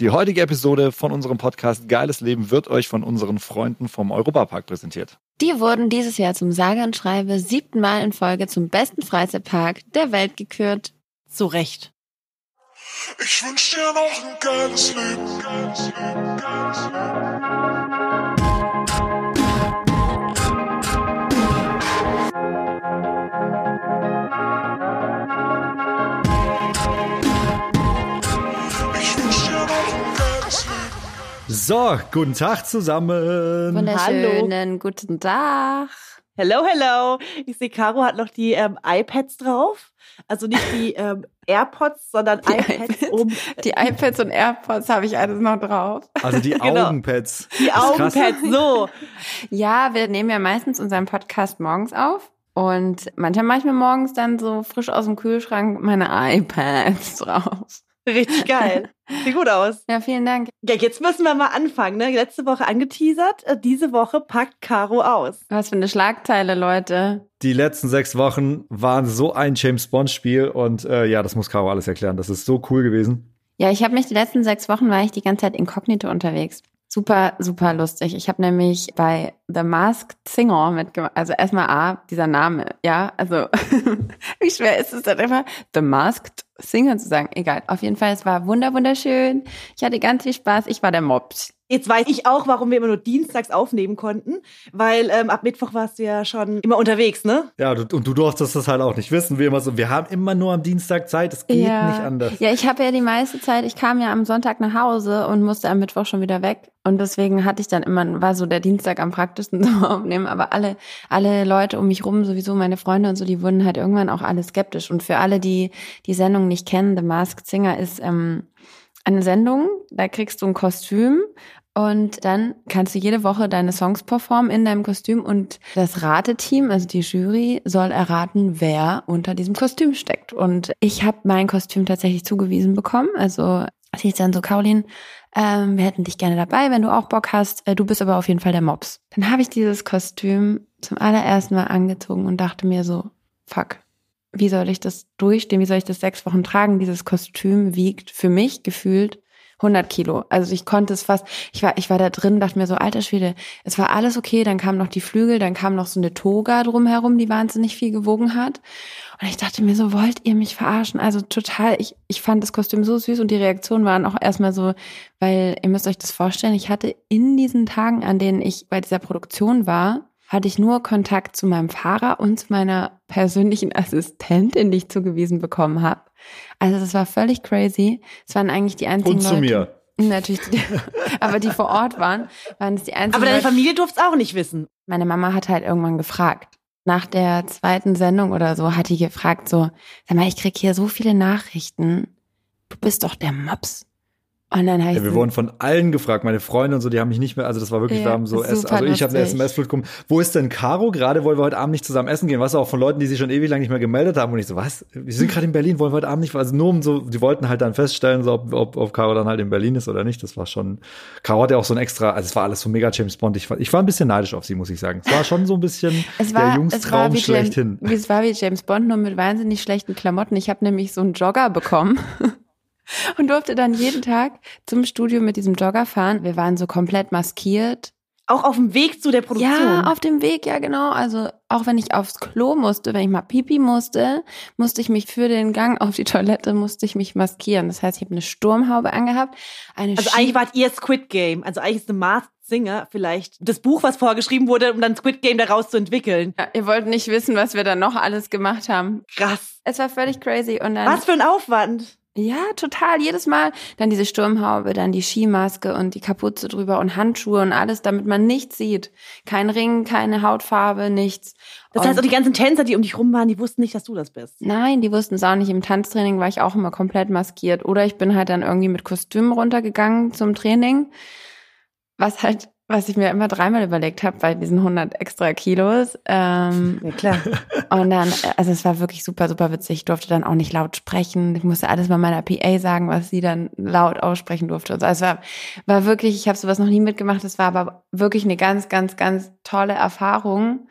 Die heutige Episode von unserem Podcast Geiles Leben wird euch von unseren Freunden vom Europapark präsentiert. Die wurden dieses Jahr zum sage und schreibe siebten Mal in Folge zum besten Freizeitpark der Welt gekürt. Zu Recht. Ich wünsch dir noch ein geiles Leben, geiles Leben, geiles Leben. So, guten Tag zusammen. Wunderschönen guten Tag. Hello, hello. Ich sehe, Caro hat noch die ähm, iPads drauf. Also nicht die ähm, AirPods, sondern Die iPads iPads. um Die iPads und AirPods habe ich alles noch drauf. Also die Genau. Augenpads. die. Augenpads. So. Ja, wir nehmen ja meistens unseren Podcast morgens auf. Und manchmal mache ich mir morgens dann so frisch aus dem Kühlschrank meine iPads drauf. Richtig geil. Sieht gut aus. Ja, vielen Dank. Ja, jetzt müssen wir mal anfangen. Ne? Letzte Woche angeteasert. Äh, Diese Woche packt Caro aus. Was für eine Schlagzeile, Leute. Die letzten sechs Wochen waren so ein James Bond Spiel und äh, ja, das muss Caro alles erklären. Das ist so cool gewesen. Ja, ich habe mich die letzten sechs Wochen war ich die ganze Zeit inkognito unterwegs. Super, super lustig. Ich habe nämlich bei The Masked Singer mitgemacht. Also erstmal A, dieser Name, ja. Also wie schwer ist es dann immer, The Masked Singer zu sagen? Egal. Auf jeden Fall, es war wunder wunderschön. Ich hatte ganz viel Spaß. Ich war der Mops. Jetzt weiß ich auch, warum wir immer nur dienstags aufnehmen konnten, weil ähm, ab Mittwoch warst du ja schon immer unterwegs, ne? Ja, du, und du durftest das halt auch nicht wissen, wie immer so. Wir haben immer nur am Dienstag Zeit, es geht nicht anders. Ja, ich habe ja die meiste Zeit, ich kam ja am Sonntag nach Hause und musste am Mittwoch schon wieder weg. Und deswegen hatte ich dann immer, war so der Dienstag am praktischsten zum Aufnehmen. Aber alle, alle Leute um mich rum, sowieso meine Freunde und so, die wurden halt irgendwann auch alle skeptisch. Und für alle, die die Sendung nicht kennen, The Masked Singer ist ähm, eine Sendung, da kriegst du ein Kostüm und dann kannst du jede Woche deine Songs performen in deinem Kostüm und das Rateteam, also die Jury, soll erraten, wer unter diesem Kostüm steckt. Und ich habe mein Kostüm tatsächlich zugewiesen bekommen. Also es hieß dann so, Caroline, ähm, wir hätten dich gerne dabei, wenn du auch Bock hast. Äh, du bist aber auf jeden Fall der Mops. Dann habe ich dieses Kostüm zum allerersten Mal angezogen und dachte mir so, fuck, wie soll ich das durchstehen? Wie soll ich das sechs Wochen tragen? Dieses Kostüm wiegt für mich gefühlt 100 Kilo. Also ich konnte es fast, ich war, ich war da drin, dachte mir so, alter Schwede, es war alles okay, dann kamen noch die Flügel, dann kam noch so eine Toga drumherum, die wahnsinnig viel gewogen hat. Und ich dachte mir so, wollt ihr mich verarschen? Also total, ich, ich fand das Kostüm so süß und die Reaktionen waren auch erstmal so, weil ihr müsst euch das vorstellen, ich hatte in diesen Tagen, an denen ich bei dieser Produktion war, hatte ich nur Kontakt zu meinem Fahrer und zu meiner persönlichen Assistentin, die ich zugewiesen bekommen habe. Also das war völlig crazy. Es waren eigentlich die einzigen Und zu Leute, mir. Natürlich, die, aber die vor Ort waren, waren es die einzigen. Aber deine Leute- Familie durfte es auch nicht wissen. meine Mama hat halt irgendwann gefragt. Nach der zweiten Sendung oder so hat die gefragt so, sag mal, ich krieg hier so viele Nachrichten. Du bist doch der Mops. Und dann heißt Ja, wir wurden von allen gefragt, meine Freunde und so, die haben mich nicht mehr, also das war wirklich, Ja, wir haben so, super also ich habe eine. SMS-Flut bekommen, wo ist denn Caro? Gerade wollen wir heute Abend nicht zusammen essen gehen, was auch von Leuten, die sich schon ewig lang nicht mehr gemeldet haben und ich so, was? Wir sind gerade in Berlin, wollen wir heute Abend nicht, also nur um so, die wollten halt dann feststellen, so, ob, ob, ob Caro dann halt in Berlin ist oder nicht, das war schon, Caro hatte auch so ein extra, also es war alles so mega James Bond, ich war, ich war ein bisschen neidisch auf sie, muss ich sagen. Es war schon so ein bisschen es der war, Jungs es war Traum wie schlechthin. James, es war wie James Bond, nur mit wahnsinnig schlechten Klamotten. Ich habe nämlich so einen Jogger bekommen und durfte dann jeden Tag zum Studio mit diesem Jogger fahren. Wir waren so komplett maskiert. Auch auf dem Weg zu der Produktion. Ja, auf dem Weg, ja genau. Also auch wenn ich aufs Klo musste, wenn ich mal pipi musste, musste ich mich für den Gang auf die Toilette, musste ich mich maskieren. Das heißt, ich habe eine Sturmhaube angehabt, eine also Ski- eigentlich wart ihr Squid Game. Also eigentlich ist The Masked Singer vielleicht das Buch, was vorgeschrieben wurde, um dann Squid Game daraus zu entwickeln. ja, ihr wollt nicht wissen, was wir dann noch alles gemacht haben. Krass. Es war völlig crazy und dann Was für ein Aufwand. Ja, total. Jedes Mal dann diese Sturmhaube, dann die Skimaske und die Kapuze drüber und Handschuhe und alles, damit man nichts sieht. Kein Ring, keine Hautfarbe, nichts. Das Und- heißt, auch die ganzen Tänzer, die um dich rum waren, die wussten nicht, dass du das bist. Nein, die wussten es auch nicht. Im Tanztraining war ich auch immer komplett maskiert. Oder ich bin halt dann irgendwie mit Kostüm runtergegangen zum Training. Was halt, was ich mir immer dreimal überlegt habe bei diesen 100 extra Kilos. Ähm, Ja, klar. und dann, also es war wirklich super, super witzig. Ich durfte dann auch nicht laut sprechen. Ich musste alles mal meiner PA sagen, was sie dann laut aussprechen durfte. Also es war, war wirklich, ich habe sowas noch nie mitgemacht. Es war aber wirklich eine ganz, ganz, ganz tolle Erfahrung.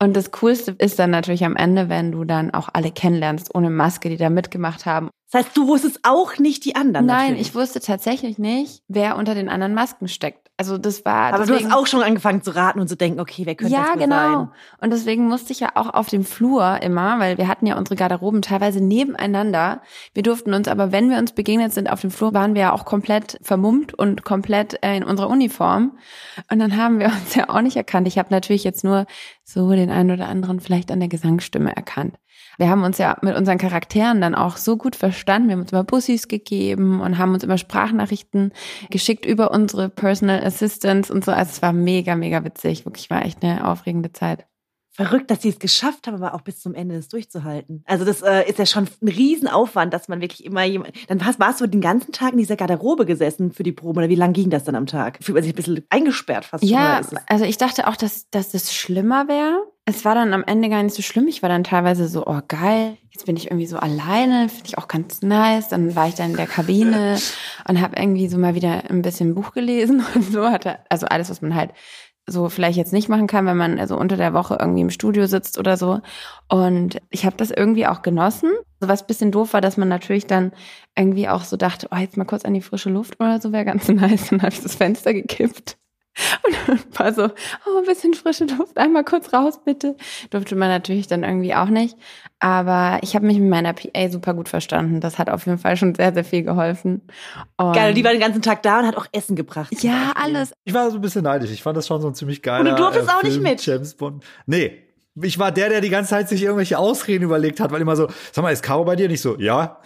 Und das Coolste ist dann natürlich am Ende, wenn du dann auch alle kennenlernst, ohne Maske, die da mitgemacht haben. Das heißt, du wusstest auch nicht die anderen. Nein, natürlich. ich wusste tatsächlich nicht, wer unter den anderen Masken steckt. Also das war. Aber deswegen, du hast auch schon angefangen zu raten und zu denken, okay, wer könnte ja, das genau. sein? Und deswegen musste ich ja auch auf dem Flur immer, weil wir hatten ja unsere Garderoben teilweise nebeneinander. Wir durften uns aber, wenn wir uns begegnet sind auf dem Flur, waren wir ja auch komplett vermummt und komplett äh, in unserer Uniform. Und dann haben wir uns ja auch nicht erkannt. Ich habe natürlich jetzt nur so den einen oder anderen vielleicht an der Gesangsstimme erkannt. Wir haben uns ja mit unseren Charakteren dann auch so gut verstanden. Wir haben uns immer Bussis gegeben und haben uns immer Sprachnachrichten geschickt über unsere Personal Assistants und so. Also es war mega, mega witzig. Wirklich war echt eine aufregende Zeit. Verrückt, dass sie es geschafft haben, aber auch bis zum Ende das durchzuhalten. Also das äh, ist ja schon ein Riesenaufwand, dass man wirklich immer jemand. Dann warst, warst du den ganzen Tag in dieser Garderobe gesessen für die Probe oder wie lang ging das dann am Tag? Fühlt man sich ein bisschen eingesperrt fast schon, Ja, es- also ich dachte auch, dass, dass das schlimmer wäre. Es war dann am Ende gar nicht so schlimm. Ich war dann teilweise so, oh geil, jetzt bin ich irgendwie so alleine, finde ich auch ganz nice. Dann war ich dann in der Kabine und habe irgendwie so mal wieder ein bisschen Buch gelesen und so hatte, also alles, was man halt so vielleicht jetzt nicht machen kann, wenn man also unter der Woche irgendwie im Studio sitzt oder so. Und ich habe das irgendwie auch genossen. So was bisschen doof war, dass man natürlich dann irgendwie auch so dachte, oh, jetzt mal kurz an die frische Luft oder so wäre ganz nice. Dann habe ich das Fenster gekippt. Und dann war so, oh, ein bisschen frische Luft, einmal kurz raus, bitte. Durfte man natürlich dann irgendwie auch nicht. Aber ich habe mich mit meiner PA super gut verstanden. Das hat auf jeden Fall schon sehr, sehr viel geholfen. Und Geil, und die war den ganzen Tag da und hat auch Essen gebracht. ja, Beispiel. alles. Ich war so ein bisschen neidisch. Ich fand das schon so ein ziemlich geiler. Und du durftest äh, auch nicht Film, mit? James Bond. Nee. Ich war der, der die ganze Zeit sich irgendwelche Ausreden überlegt hat, weil immer so, sag mal, ist Caro bei dir? Nicht so, ja.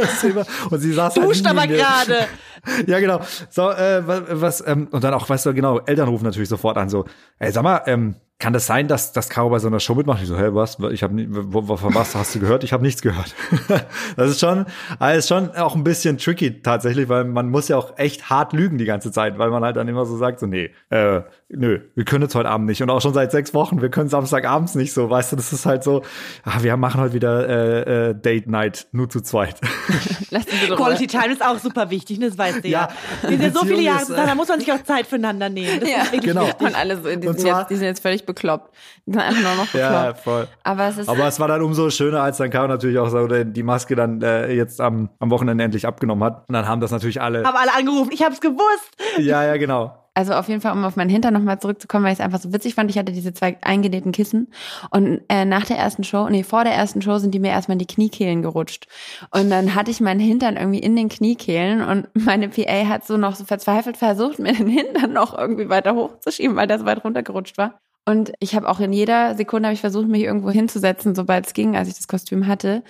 und sie saß Duscht halt aber gerade. Ja, genau. So, äh, was, ähm, und dann auch, weißt du, genau, Eltern rufen natürlich sofort an, so, ey, sag mal, ähm, kann das sein, dass, dass Caro bei so einer Show mitmacht? Ich so, hä, was? Ich wo, von was hast du gehört? Ich habe nichts gehört. das ist schon, also ist schon auch ein bisschen tricky tatsächlich, weil man muss ja auch echt hart lügen die ganze Zeit, weil man halt dann immer so sagt, so, nee, äh, nö, wir können jetzt heute Abend nicht. Und auch schon seit sechs Wochen, wir können Samstagabends nicht so, weißt du, das ist halt so, ah, wir machen heute wieder äh, äh, Date Night, nur zu zweit. Quality Time ist auch super wichtig, ne? das weißt du ja. Ja, Wir sind so viele Jahre äh, zusammen, da muss man sich auch Zeit füreinander nehmen. Das Ja, genau. wichtig. Und alle so, die Und sind, zwar- jetzt, die sind jetzt völlig bekloppt. Die sind einfach nur noch ja, bekloppt. voll. Aber es ist Aber es war dann umso schöner, als dann Caro natürlich auch so die Maske dann äh, jetzt am, am Wochenende endlich abgenommen hat. Und dann haben das natürlich alle. Haben alle angerufen, ich hab's gewusst. ja, ja, genau. Also auf jeden Fall, um auf meinen Hintern nochmal zurückzukommen, weil ich es einfach so witzig fand. Ich hatte diese zwei eingenähten Kissen und äh, nach der ersten Show, nee, vor der ersten Show sind die mir erstmal in die Kniekehlen gerutscht. Und dann hatte ich meinen Hintern irgendwie in den Kniekehlen und meine PA hat so noch so verzweifelt versucht, mir den Hintern noch irgendwie weiter hochzuschieben, weil der so weit runtergerutscht war. Und ich habe auch in jeder Sekunde habe ich versucht, mich irgendwo hinzusetzen, sobald es ging, als ich das Kostüm hatte.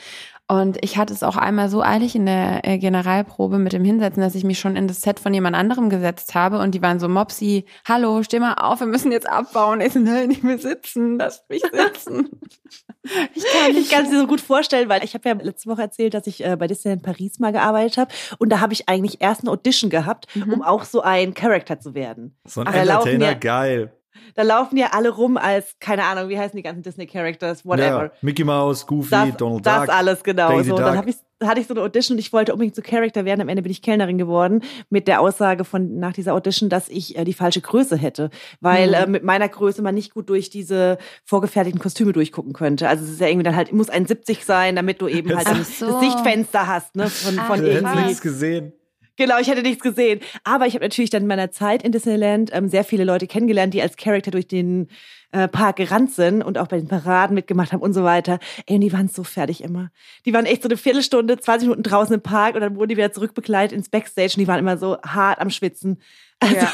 Und ich hatte es auch einmal so eilig in der äh, Generalprobe mit dem Hinsetzen, dass ich mich schon in das Set von jemand anderem gesetzt habe und die waren so, Mopsi, hallo, steh mal auf, wir müssen jetzt abbauen. Ich so, nein, ich will sitzen, lass mich sitzen. ich kann Ich nicht. kann es dir so gut vorstellen, weil ich habe ja letzte Woche erzählt, dass ich äh, bei Disneyland Paris mal gearbeitet habe. Und da habe ich eigentlich erst eine Audition gehabt, Mhm. um auch so ein Charakter zu werden. So ein Ach, Entertainer, ja- geil. Da laufen ja alle rum als, keine Ahnung, wie heißen die ganzen Disney-Characters, whatever. Ja, Mickey Mouse, Goofy, Das, Donald das Duck. alles, genau. Daisy so. Duck. Dann hab ich, hatte ich so eine Audition und ich wollte unbedingt so Charakter werden. Am Ende bin ich Kellnerin geworden mit der Aussage von nach dieser Audition, dass ich äh, die falsche Größe hätte, weil Mhm. äh, mit meiner Größe man nicht gut durch diese vorgefertigten Kostüme durchgucken könnte. Also es ist ja irgendwie dann halt, muss ein 70 sein, damit du eben halt so. das Sichtfenster hast, ne, von, Ach, von Du hättest irgendwie. nichts gesehen. Genau, ich hätte nichts gesehen. Aber ich habe natürlich dann in meiner Zeit in Disneyland ähm, sehr viele Leute kennengelernt, die als Charakter durch den äh, Park gerannt sind und auch bei den Paraden mitgemacht haben und so weiter. Ey, und die waren so fertig immer. Die waren echt so eine Viertelstunde, 20 Minuten draußen im Park und dann wurden die wieder zurückbegleitet ins Backstage und die waren immer so hart am Schwitzen. Also, Ja.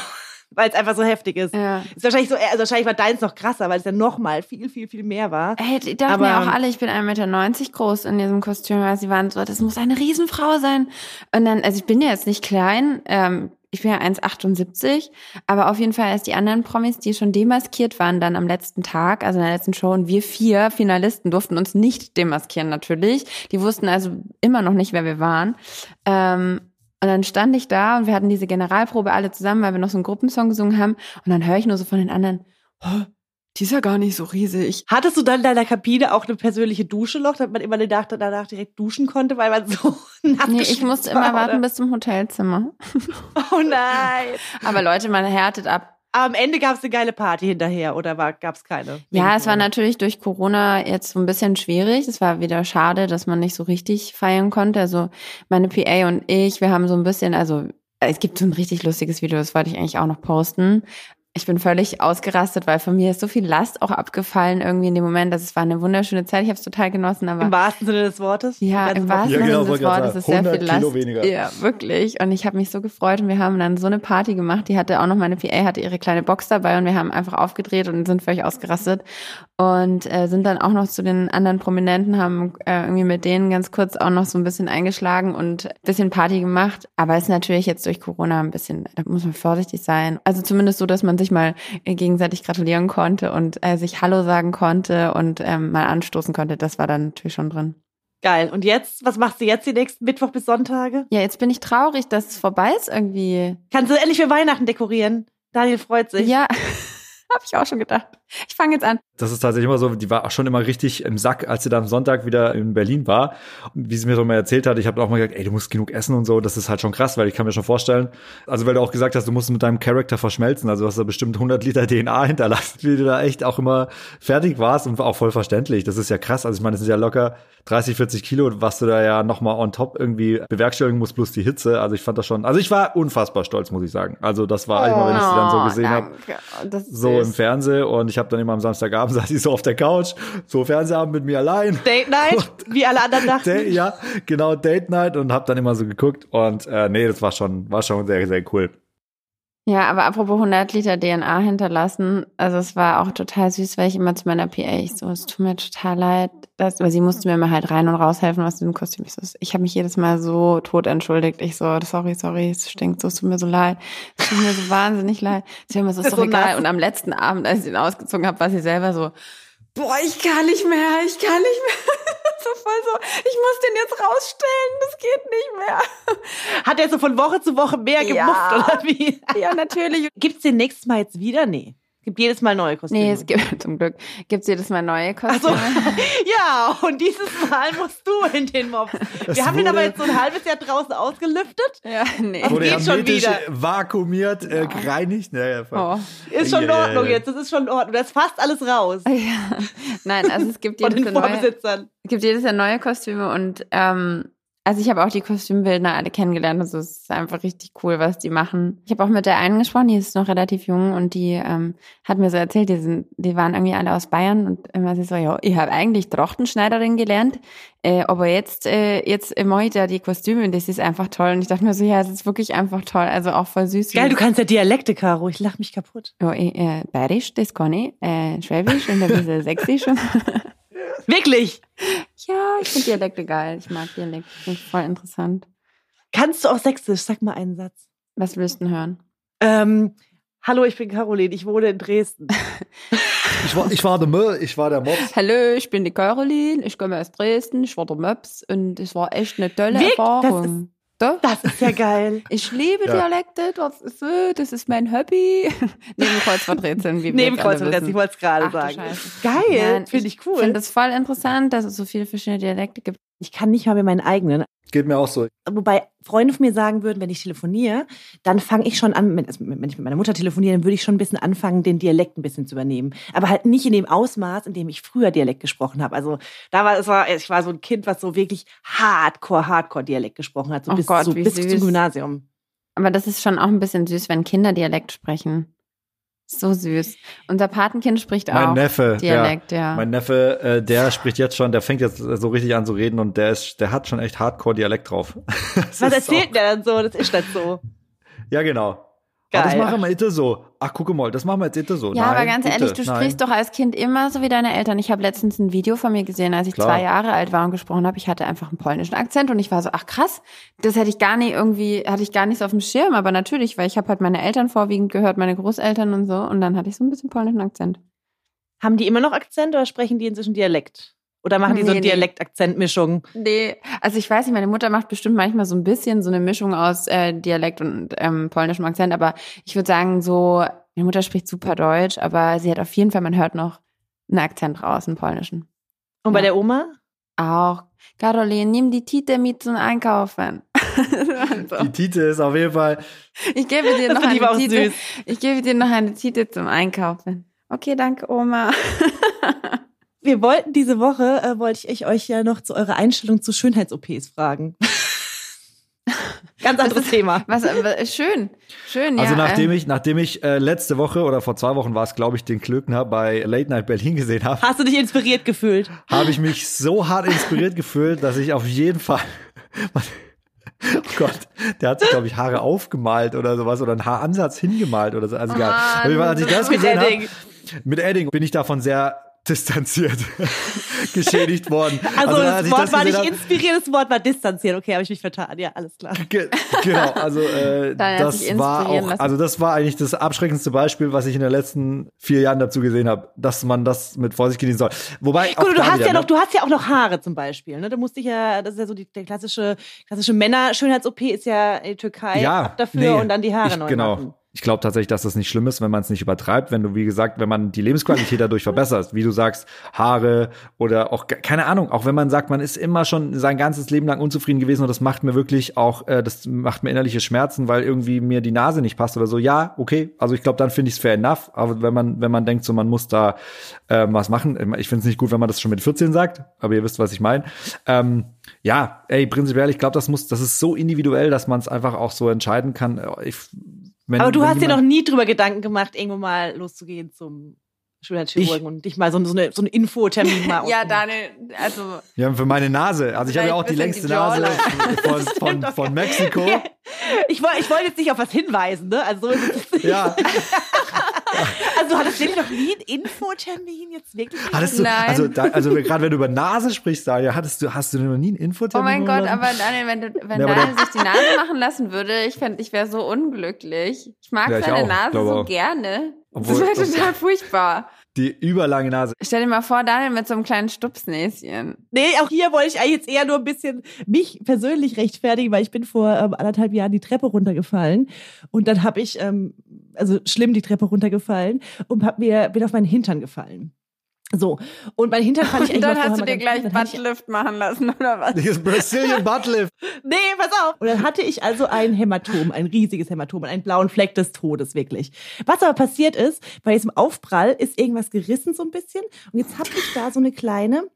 Weil es einfach so heftig ist. Ja. Ist wahrscheinlich so, also wahrscheinlich war deins noch krasser, weil es ja noch mal viel, viel, viel mehr war. Hey, die dachten Aber- ja auch alle, ich bin 1,90 Meter groß in diesem Kostüm, weil sie waren so, das muss eine Riesenfrau sein. Und dann, also ich bin ja jetzt nicht klein, ähm, ich bin ja 1,78, aber auf jeden Fall als die anderen Promis, die schon demaskiert waren dann am letzten Tag, also in der letzten Show, und wir vier Finalisten durften uns nicht demaskieren natürlich. Die wussten also immer noch nicht, wer wir waren. Ähm, und dann stand ich da und wir hatten diese Generalprobe alle zusammen, weil wir noch so einen Gruppensong gesungen haben. Und dann höre ich nur so von den anderen, oh, die ist ja gar nicht so riesig. Hattest du dann in deiner Kabine auch eine persönliche Dusche noch, damit man immer danach, danach direkt duschen konnte, weil man so Nee, ich musste war, immer warten oder? bis zum Hotelzimmer. Oh nein. Aber Leute, man härtet ab. Am Ende gab es eine geile Party hinterher oder gab es keine? Ja, es war natürlich durch Corona jetzt so ein bisschen schwierig. Es war wieder schade, dass man nicht so richtig feiern konnte. Also meine PA und ich, wir haben so ein bisschen, also es gibt so ein richtig lustiges Video, das wollte ich eigentlich auch noch posten ich bin völlig ausgerastet, weil von mir ist so viel Last auch abgefallen irgendwie in dem Moment. dass es war eine wunderschöne Zeit. Ich habe es total genossen. Aber Im wahrsten Sinne des Wortes? Ja, im wahrsten ja, genau, Sinne des Wortes ist sehr viel Last. Kilo weniger. Ja, wirklich. Und ich habe mich so gefreut und wir haben dann so eine Party gemacht. Die hatte auch noch meine PA, hatte ihre kleine Box dabei und wir haben einfach aufgedreht und sind völlig ausgerastet und äh, sind dann auch noch zu den anderen Prominenten, haben äh, irgendwie mit denen ganz kurz auch noch so ein bisschen eingeschlagen und ein bisschen Party gemacht. Aber ist natürlich jetzt durch Corona ein bisschen, da muss man vorsichtig sein. Also zumindest so, dass man sich sich mal äh, gegenseitig gratulieren konnte und äh, sich Hallo sagen konnte und ähm, mal anstoßen konnte. Das war dann natürlich schon drin. Geil. Und jetzt, was machst du jetzt die nächsten Mittwoch bis Sonntage? Ja, jetzt bin ich traurig, dass es vorbei ist irgendwie. Kannst du endlich für Weihnachten dekorieren? Daniel freut sich. Ja. Habe ich auch schon gedacht. Ich fange jetzt an. Das ist tatsächlich immer so, die war auch schon immer richtig im Sack, als sie dann am Sonntag wieder in Berlin war. Und wie sie mir so mal erzählt hat, ich habe auch mal gesagt, ey, du musst genug essen und so. Das ist halt schon krass, weil ich kann mir schon vorstellen, also weil du auch gesagt hast, du musst mit deinem Charakter verschmelzen. Also du hast da bestimmt 100 Liter DNA hinterlassen, wie du da echt auch immer fertig warst und auch voll verständlich. Das ist ja krass. Also ich meine, das sind ja locker 30, 40 Kilo, was du da ja nochmal on top irgendwie bewerkstelligen musst, plus die Hitze. Also ich fand das schon, also ich war unfassbar stolz, muss ich sagen. Also das war oh, immer, wenn ich sie dann so gesehen habe, so im Fernsehen und ich habe dann immer am Samstagabend saß ich so auf der Couch, so Fernsehabend mit mir allein. Date Night, wie alle anderen dachten. Ja, genau, Date Night und habe dann immer so geguckt und äh, nee, das war schon, war schon sehr, sehr cool. Ja, aber apropos 100 Liter DNA hinterlassen, also es war auch total süß, weil ich immer zu meiner PA, ich so, es tut mir total leid, dass, weil sie musste mir mal halt rein und raushelfen aus dem Kostüm. Ich, so, ich habe mich jedes Mal so tot entschuldigt. Ich so, sorry, sorry, es stinkt so, es tut mir so leid, es tut mir so wahnsinnig leid. Sie haben mir so, ist doch so egal. Und am letzten Abend, als ich ihn ausgezogen habe, war sie selber so, boah, ich kann nicht mehr, ich kann nicht mehr. so voll so, ich muss den jetzt rausstellen, das geht nicht mehr. Hat er so von Woche zu Woche mehr gemufft ja. oder wie? ja, natürlich. Gibt's den nächstes Mal jetzt wieder? Nee. Gibt jedes Mal neue Kostüme. Nee, es gibt zum Glück gibt's jedes Mal neue Kostüme. So. ja, und dieses Mal musst du in den Mops. Wir haben den aber jetzt so ein halbes Jahr draußen ausgelüftet. Ja, nee. Das wurde geht schon wieder. vakuumiert, äh, gereinigt. Naja, oh. Ist schon in Ordnung jetzt, das ist schon in Ordnung. Da ist fast alles raus. Ja. Nein, also es gibt jedes Jahr neue, gibt jedes Jahr neue Kostüme und ähm, also ich habe auch die Kostümbildner alle kennengelernt. Also es ist einfach richtig cool, was die machen. Ich habe auch mit der einen gesprochen, die ist noch relativ jung und die ähm, hat mir so erzählt, die, sind, die waren irgendwie alle aus Bayern und immer sie so, ja, ich habe eigentlich Trachtenschneiderin gelernt, äh, aber jetzt, äh, jetzt mache ich da die Kostüme und das ist einfach toll. Und ich dachte mir so, ja, es ist wirklich einfach toll. Also auch voll süß. Geil, du kannst ja Dialekte, Caro. Ich lach mich kaputt. Ja, ich, äh, Bayerisch, das kann ich. Äh, Schwäbisch und ein bisschen Sächsisch. Wirklich? Ja, ich finde Dialekte geil. Ich mag Dialekte. Finde voll interessant. Kannst du auch Sächsisch? Sag mal einen Satz. Was willst du denn hören? Ähm, hallo, ich bin Caroline. Ich wohne in Dresden. ich, war, ich war der Mö, ich war der Mops. Hallo, ich bin die Caroline. Ich komme aus Dresden. Ich war der Mops. Und es war echt eine tolle Wirklich? Erfahrung. Doch? Das ist ja geil. Ich liebe ja. Dialekte, das ist das ist mein Hobby. Neben Kreuzworträtseln, wie wir Neben Kreuzworträtseln, ich wollte es gerade sagen. Geil, finde ich cool. Ich finde das voll interessant, dass es so viele verschiedene Dialekte gibt. Ich kann nicht mal mit meinen eigenen. Geht mir auch so. Wobei Freunde von mir sagen würden, wenn ich telefoniere, dann fange ich schon an, also wenn ich mit meiner Mutter telefoniere, dann würde ich schon ein bisschen anfangen, den Dialekt ein bisschen zu übernehmen. Aber halt nicht in dem Ausmaß, in dem ich früher Dialekt gesprochen habe. Also da war es war, ich war so ein Kind, was so wirklich Hardcore, Hardcore Dialekt gesprochen hat, so oh bis, Gott, so, bis zum Gymnasium. Aber das ist schon auch ein bisschen süß, wenn Kinder Dialekt sprechen. So süß. Unser Patenkind spricht mein auch Neffe, Dialekt, ja. ja. Mein Neffe, äh, der spricht jetzt schon, der fängt jetzt so richtig an zu reden und der ist, der hat schon echt Hardcore-Dialekt drauf. Was erzählt der dann so? Das ist das so. Ja, genau. Geil. Aber das machen wir jetzt so. Ach, guck mal, das machen wir jetzt so. Ja, Nein, aber ganz bitte. ehrlich, du Nein. sprichst doch als Kind immer so wie deine Eltern. Ich habe letztens ein Video von mir gesehen, als ich Klar. zwei Jahre alt war und gesprochen habe. Ich hatte einfach einen polnischen Akzent und ich war so, ach krass, das hätte ich gar nicht irgendwie, hatte ich gar nicht so auf dem Schirm. Aber natürlich, weil ich habe halt meine Eltern vorwiegend gehört, meine Großeltern und so. Und dann hatte ich so ein bisschen polnischen Akzent. Haben die immer noch Akzent oder sprechen die inzwischen Dialekt? Oder machen die nee, so Dialekt-Akzent-Mischung? Nee, also ich weiß nicht, meine Mutter macht bestimmt manchmal so ein bisschen so eine Mischung aus äh, Dialekt und ähm, polnischem Akzent, aber ich würde sagen, so, meine Mutter spricht super Deutsch, aber sie hat auf jeden Fall, man hört noch einen Akzent raus, einen polnischen. Und bei der Oma? Auch. Caroline, nimm die Tite mit zum Einkaufen. so. Die Tite ist auf jeden Fall. Ich gebe dir noch eine Tite. süß. Ich gebe dir noch eine Tite zum Einkaufen. Okay, danke, Oma. Wir wollten diese Woche, äh, wollte ich euch ja noch zu eurer Einstellung zu Schönheits-OPs fragen. Ganz anderes Thema. Was, äh, schön, schön, Also ja. nachdem äh, ich, nachdem ich äh, letzte Woche oder vor zwei Wochen war es, glaube ich, den Klöckner bei Late Night Berlin gesehen habe, Hast du dich inspiriert gefühlt? habe ich mich so hart inspiriert gefühlt, dass ich auf jeden Fall. Oh Gott, der hat sich, glaube ich, Haare aufgemalt oder sowas oder einen Haaransatz hingemalt oder so. Also egal. Ah, als ich das mit gesehen habe, Edding. mit Edding bin ich davon sehr distanziert geschädigt worden. Also, als das ich Wort war gesehen nicht habe- inspiriert, das Wort war distanziert. Okay, habe ich mich vertan. Ja, alles klar. Ge genau, also äh, das war auch, lassen. also das war eigentlich das abschreckendste Beispiel, was ich in den letzten vier Jahren dazu gesehen habe, dass man das mit Vorsicht genießen soll. Wobei Gut, du da hast wieder, ja noch, ne? du hast ja auch noch Haare zum Beispiel. Ne? Du musst dich ja, das ist ja so die der klassische, klassische Männer-Schönheits-OP ist ja in der Türkei ja, ab dafür nee, und dann die Haare ich, neu genau. machen. Ich glaube tatsächlich, dass das nicht schlimm ist, wenn man es nicht übertreibt, wenn du, wie gesagt, wenn man die Lebensqualität dadurch verbessert, wie du sagst, Haare oder auch, ke- keine Ahnung, auch wenn man sagt, man ist immer schon sein ganzes Leben lang unzufrieden gewesen und das macht mir wirklich auch, äh, das macht mir innerliche Schmerzen, weil irgendwie mir die Nase nicht passt oder so. Ja, okay, also ich glaube, dann finde ich es fair enough, aber wenn man, wenn man denkt, so man muss da äh, was machen, ich finde es nicht gut, wenn man das schon mit 14 sagt, aber ihr wisst, was ich meine. Ähm, ja, ey, prinzipiell, ich glaube, das muss, das ist so individuell, dass man es einfach auch so entscheiden kann. Ich, wenn, Aber du hast dir noch nie drüber Gedanken gemacht, irgendwo mal loszugehen zum Schönheitschirurgen und dich mal so, so, eine, so einen Infotermin mal ja. Daniel, also Ja, für meine Nase. Also ich habe ja auch die längste die Nase von, von, von Mexiko. Ich, woll- ich wollte jetzt nicht auf was hinweisen, ne? Also, so ist es nicht. Ja. Also wirklich noch nie einen Infotermin jetzt wirklich? Hattest du, Nein. also, da, also gerade wenn du über Nase sprichst, Daria, hattest du, hast du noch nie einen Oh Infotermin? mein Gott, aber Daniel, wenn, du, wenn Ja, Daniel sich die Nase machen lassen würde, ich fände, ich wäre so unglücklich. Ich mag Ja, ich seine auch, Nase so auch. gerne. Obwohl- das wäre total furchtbar. Die überlange Nase. Stell dir mal vor, Daniel mit so einem kleinen Stupsnäschen. Nee, auch hier wollte ich eigentlich jetzt eher nur ein bisschen mich persönlich rechtfertigen, weil ich bin vor ähm, anderthalb Jahren die Treppe runtergefallen und dann habe ich, ähm, also schlimm die Treppe runtergefallen und hab mir, bin auf meinen Hintern gefallen. So, und mein Hintern fand ich Und dann hast du dir gleich Buttlift machen lassen, oder was? Das Brazilian Buttlift. Nee, pass auf. Und dann hatte ich also ein Hämatom, ein riesiges Hämatom und einen blauen Fleck des Todes, wirklich. Was aber passiert ist, bei diesem Aufprall ist irgendwas gerissen so ein bisschen und jetzt habe ich da so eine kleine,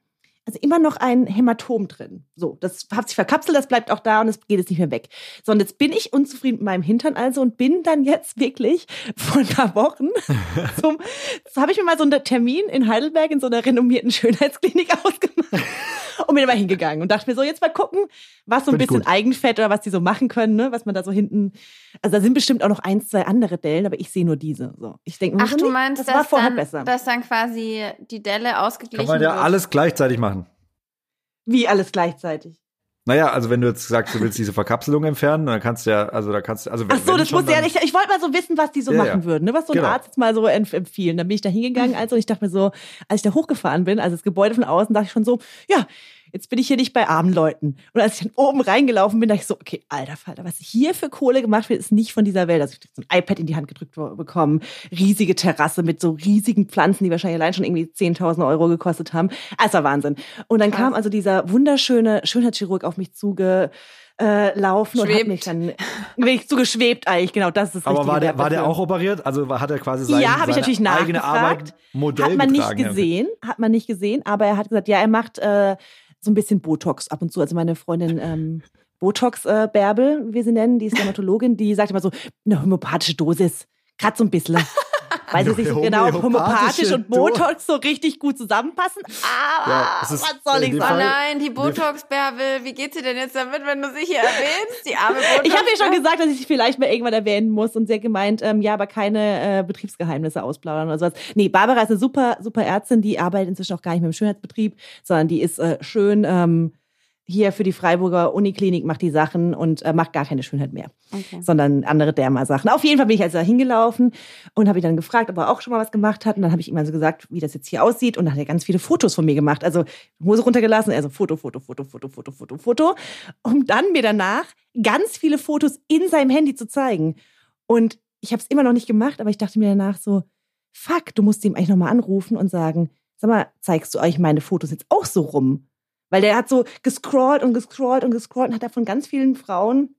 also immer noch ein Hämatom drin. So, das hat sich verkapselt, das bleibt auch da und es geht jetzt nicht mehr weg. So, und jetzt bin ich unzufrieden mit meinem Hintern also und bin dann jetzt wirklich vor ein paar Wochen zum, das habe ich mir mal so einen Termin in Heidelberg in so einer renommierten Schönheitsklinik ausgemacht und bin immer hingegangen und dachte mir so, jetzt mal gucken, was so ein Find bisschen. Eigenfett oder was die so machen können, ne? was man da so hinten, also da sind bestimmt auch noch eins, zwei andere Dellen, aber ich sehe nur diese. So, ich denke mir Ach, so, du meinst, das war dass, vorher dann, besser. dass dann quasi die Delle ausgeglichen Kann man ja wird? alles gleichzeitig machen. Wie alles gleichzeitig. Naja, also wenn du jetzt sagst, du willst diese Verkapselung entfernen, dann kannst du ja, also da kannst du, also wenn, Ach so, das muss ja nicht. Ich wollte mal so wissen, was die so Ja, machen ja. würden, ne? was so ein Genau. Arzt jetzt mal so empf- empfiehlen. Dann bin ich da hingegangen, also und ich dachte mir so, als ich da hochgefahren bin, also das Gebäude von außen, dachte ich schon so, ja, jetzt bin ich hier nicht bei armen Leuten. Und als ich dann oben reingelaufen bin, dachte ich so, okay, alter Falter, was hier für Kohle gemacht wird, ist nicht von dieser Welt. Also ich hab so ein iPad in die Hand gedrückt bekommen, riesige Terrasse mit so riesigen Pflanzen, die wahrscheinlich allein schon irgendwie 10.000 Euro gekostet haben. Also war Wahnsinn. Und dann Krass. kam also dieser wunderschöne Schönheitschirurg auf mich zuge äh, laufen und hat Schwebt. mich dann wirklich zugeschwebt eigentlich, genau, das ist das aber war der, war der auch operiert? Also hat er quasi seine, Ja, habe ich natürlich eigene Arbeit nachgefragt. Modell Hat man nicht getragen? gesehen, hat man nicht gesehen, aber er hat gesagt, ja, er macht äh, so ein bisschen Botox ab und zu. Also meine Freundin ähm, Botox äh, Bärbel, wie sie nennen, die ist Dermatologin, die sagt immer so, eine homöopathische Dosis, gerade so ein bisschen. Weil sie sich so genau homöopathisch und Botox so richtig gut zusammenpassen. Aber Ja, ist was soll ich Oh sagen? Fall- nein, die Botox-Bärbel, wie geht's dir denn jetzt damit, wenn du sie hier erwähnst? Die arme Botox. Ich habe ihr schon gesagt, dass ich sie vielleicht mal irgendwann erwähnen muss und sie hat gemeint, ähm, ja, aber keine äh, Betriebsgeheimnisse ausplaudern oder sowas. Nee, Barbara ist eine super, super Ärztin, die arbeitet inzwischen auch gar nicht mehr im Schönheitsbetrieb, sondern die ist äh, schön ähm, hier für die Freiburger Uniklinik, macht die Sachen und äh, macht gar keine Schönheit mehr, Okay. sondern andere Derma-Sachen. Auf jeden Fall bin ich also da hingelaufen und habe ihn dann gefragt, ob er auch schon mal was gemacht hat. Und dann habe ich ihm also gesagt, wie das jetzt hier aussieht. Und dann hat er ganz viele Fotos von mir gemacht. Also Hose runtergelassen, also Foto, Foto, Foto, Foto, Foto, Foto, Foto. Um dann mir danach ganz viele Fotos in seinem Handy zu zeigen. Und ich habe es immer noch nicht gemacht, aber ich dachte mir danach so, fuck, du musst ihm eigentlich nochmal anrufen und sagen, sag mal, zeigst du euch meine Fotos jetzt auch so rum? Weil der hat so gescrollt und gescrollt und gescrollt und hat da von ganz vielen Frauen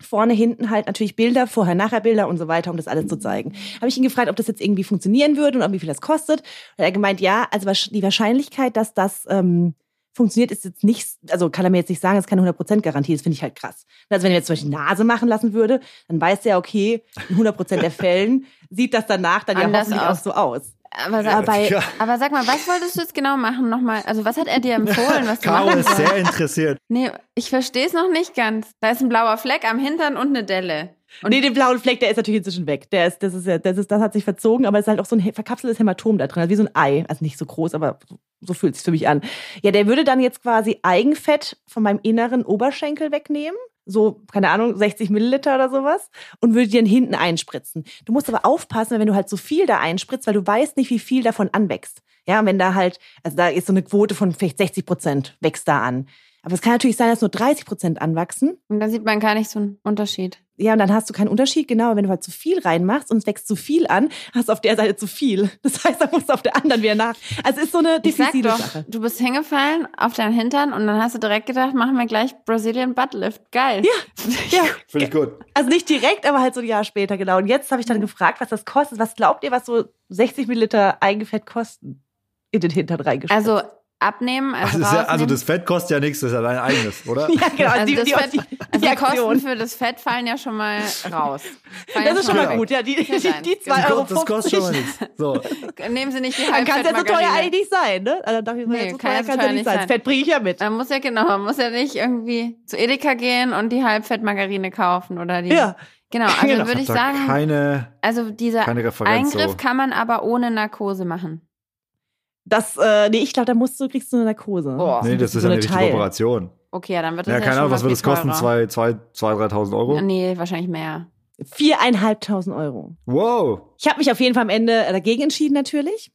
vorne, hinten halt natürlich Bilder, vorher, nachher Bilder und so weiter, um das alles zu zeigen. Habe ich ihn gefragt, ob das jetzt irgendwie funktionieren würde und ob wie viel das kostet. Und er hat gemeint, ja, also die Wahrscheinlichkeit, dass das ähm, funktioniert, ist jetzt nicht, also kann er mir jetzt nicht sagen, es ist keine 100% Garantie, das finde ich halt krass. Also wenn er jetzt zum Beispiel Nase machen lassen würde, dann weiß er, okay, in 100% der Fällen sieht das danach dann ja hoffentlich aus. auch so aus. Aber, Ja. aber sag mal, was wolltest du jetzt genau machen nochmal? Also was hat er dir empfohlen, was du Caro machen ist sehr interessiert. Nee, ich verstehe es noch nicht ganz. Da ist ein blauer Fleck am Hintern und eine Delle. Und nee, den blauen Fleck, der ist natürlich inzwischen weg. Der ist, das ist ja, das ist, das hat sich verzogen, aber es ist halt auch so ein verkapseltes Hämatom da drin, also wie so ein Ei. Also nicht so groß, aber so, so fühlt es sich für mich an. Ja, der würde dann jetzt quasi Eigenfett von meinem inneren Oberschenkel wegnehmen. So, keine Ahnung, 60 Milliliter oder sowas. Und würde dir hinten einspritzen. Du musst aber aufpassen, wenn du halt so viel da einspritzt, weil du weißt nicht, wie viel davon anwächst. Ja, wenn da halt, also da ist so eine Quote von vielleicht 60 Prozent wächst da an. Aber es kann natürlich sein, dass nur 30 Prozent anwachsen. Und da sieht man gar nicht so einen Unterschied. Ja, und dann hast du keinen Unterschied, genau. Wenn du halt zu viel reinmachst und es wächst zu viel an, hast du auf der Seite zu viel. Das heißt, da musst du auf der anderen wieder nach. Also es ist so eine Ich sag diffizile doch, Sache. du bist hingefallen auf deinen Hintern und dann hast du direkt gedacht, machen wir gleich Brazilian Buttlift. Geil. Ja, ja. Finde ich gut. Also nicht direkt, aber halt so ein Jahr später, genau. Und jetzt habe ich dann gefragt, was das kostet. Was glaubt ihr, was so 60 Milliliter Eigefett kosten? In den Hintern reingespritzt. Also abnehmen, also, Also, ja, also das Fett kostet ja nichts, das ist ja dein eigenes, oder? ja, genau. also, die, das die, Fett, die, also die. Kosten für das Fett fallen ja schon mal raus. Fallen Das ist schon mal gut, ja. Die, die, die nein. 2,50 Euro. Das kostet schon mal nichts. So. Nehmen Sie nicht die Dann kann es ja so teuer eigentlich nicht sein, ne? Also dann dachte ich so, Nee, ja, so kann teuer kann es ja nicht sein. sein. Das Fett bringe ich ja mit. Man muss ja genau, man muss ja nicht irgendwie zu Edeka gehen und die Halbfettmargarine kaufen oder die. Ja. Genau, also Genau. würde ich sagen, keine, also dieser. Eingriff so. kann man aber ohne Narkose machen. Das, äh, nee, ich glaube, da musst du, kriegst du eine Narkose. Boah. Nee, das ist so ja eine eine richtige Teil. Operation. Okay, ja, dann wird das Ja, ja, keine Ahnung, was wird das kosten? teurer. Zwei, zwei, zwei, 3.000 Euro? Nee, wahrscheinlich mehr. Viereinhalbtausend Euro. Wow. Ich habe mich auf jeden Fall am Ende dagegen entschieden, natürlich.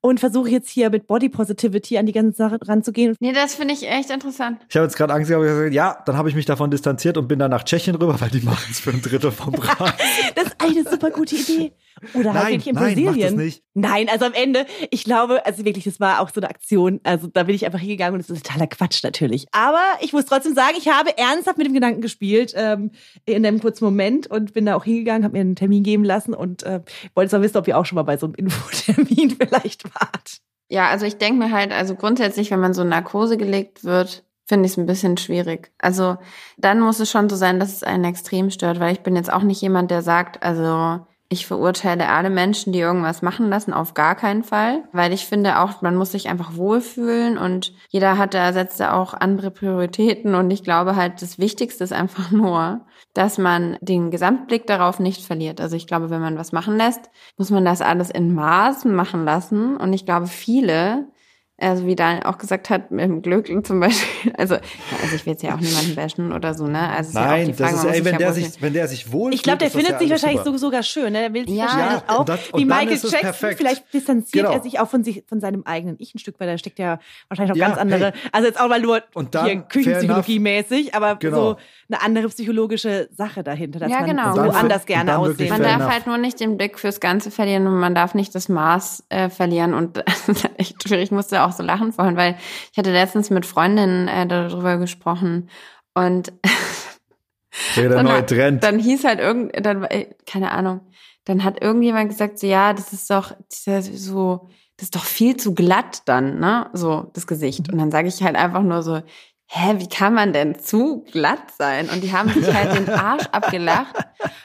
Und versuche jetzt hier mit Body Positivity an die ganze Sache ranzugehen. Nee, das finde ich echt interessant. Ich habe jetzt gerade Angst gehabt, ich hab gesagt, ja, dann habe ich mich davon distanziert und bin dann nach Tschechien rüber, weil die machen es für ein Drittel vom Preis. Das ist eine super gute Idee. Oder halt nein, wirklich in nein, mach Brasilien. das nicht. Nein, also am Ende, ich glaube, also wirklich, das war auch so eine Aktion. Also da bin ich einfach hingegangen und das ist totaler Quatsch natürlich. Aber ich muss trotzdem sagen, ich habe ernsthaft mit dem Gedanken gespielt ähm, in einem kurzen Moment und bin da auch hingegangen, habe mir einen Termin geben lassen und äh, wollte zwar wissen, ob ihr auch schon mal bei so einem Infotermin vielleicht wart. Ja, also ich denke mir halt, also grundsätzlich, wenn man so in Narkose gelegt wird, finde ich es ein bisschen schwierig. Also dann muss es schon so sein, dass es einen extrem stört, weil ich bin jetzt auch nicht jemand, der sagt, also ich verurteile alle Menschen, die irgendwas machen lassen, auf gar keinen Fall, weil ich finde auch, man muss sich einfach wohlfühlen und jeder hat da, setzt auch andere Prioritäten und ich glaube halt, das Wichtigste ist einfach nur, dass man den Gesamtblick darauf nicht verliert. Also ich glaube, wenn man was machen lässt, muss man das alles in Maßen machen lassen und ich glaube, viele also wie Daniel auch gesagt hat, mit dem Glöckchen zum Beispiel, also, also ich will jetzt ja auch niemanden bashen oder so, ne? Also es ist ja auch Nein, die das Frage, ist, man ey, wenn ja der sich, wenn der sich wohl Ich glaube, der findet sich wahrscheinlich super. so, sogar schön. Ne? Der will sich Ja, wahrscheinlich ja, auch, das- wie Michael Jackson, perfekt. vielleicht distanziert Genau. er sich auch von, sich, von seinem eigenen Ich ein Stück, weil da steckt ja wahrscheinlich noch Ja, ganz andere, hey. also jetzt auch mal nur Und dann, hier Küchenpsychologie-mäßig, aber Genau. so eine andere psychologische Sache dahinter, dass Ja, man genau. so Und dann- anders und gerne aussehen Man darf enough. halt nur nicht den Blick fürs Ganze verlieren und man darf nicht das Maß äh, verlieren. Und das ist echt schwierig. Ich musste auch so lachen vorhin, weil ich hatte letztens mit Freundinnen äh, darüber gesprochen und Der, der dann, neue Trend. dann hieß halt irgend, dann, äh, keine Ahnung, dann hat irgendjemand gesagt, so ja, das ist doch das ist ja so, das ist doch viel zu glatt dann, ne? So das Gesicht. Und dann sage ich halt einfach nur so, hä, wie kann man denn zu glatt sein? Und die haben sich halt den Arsch abgelacht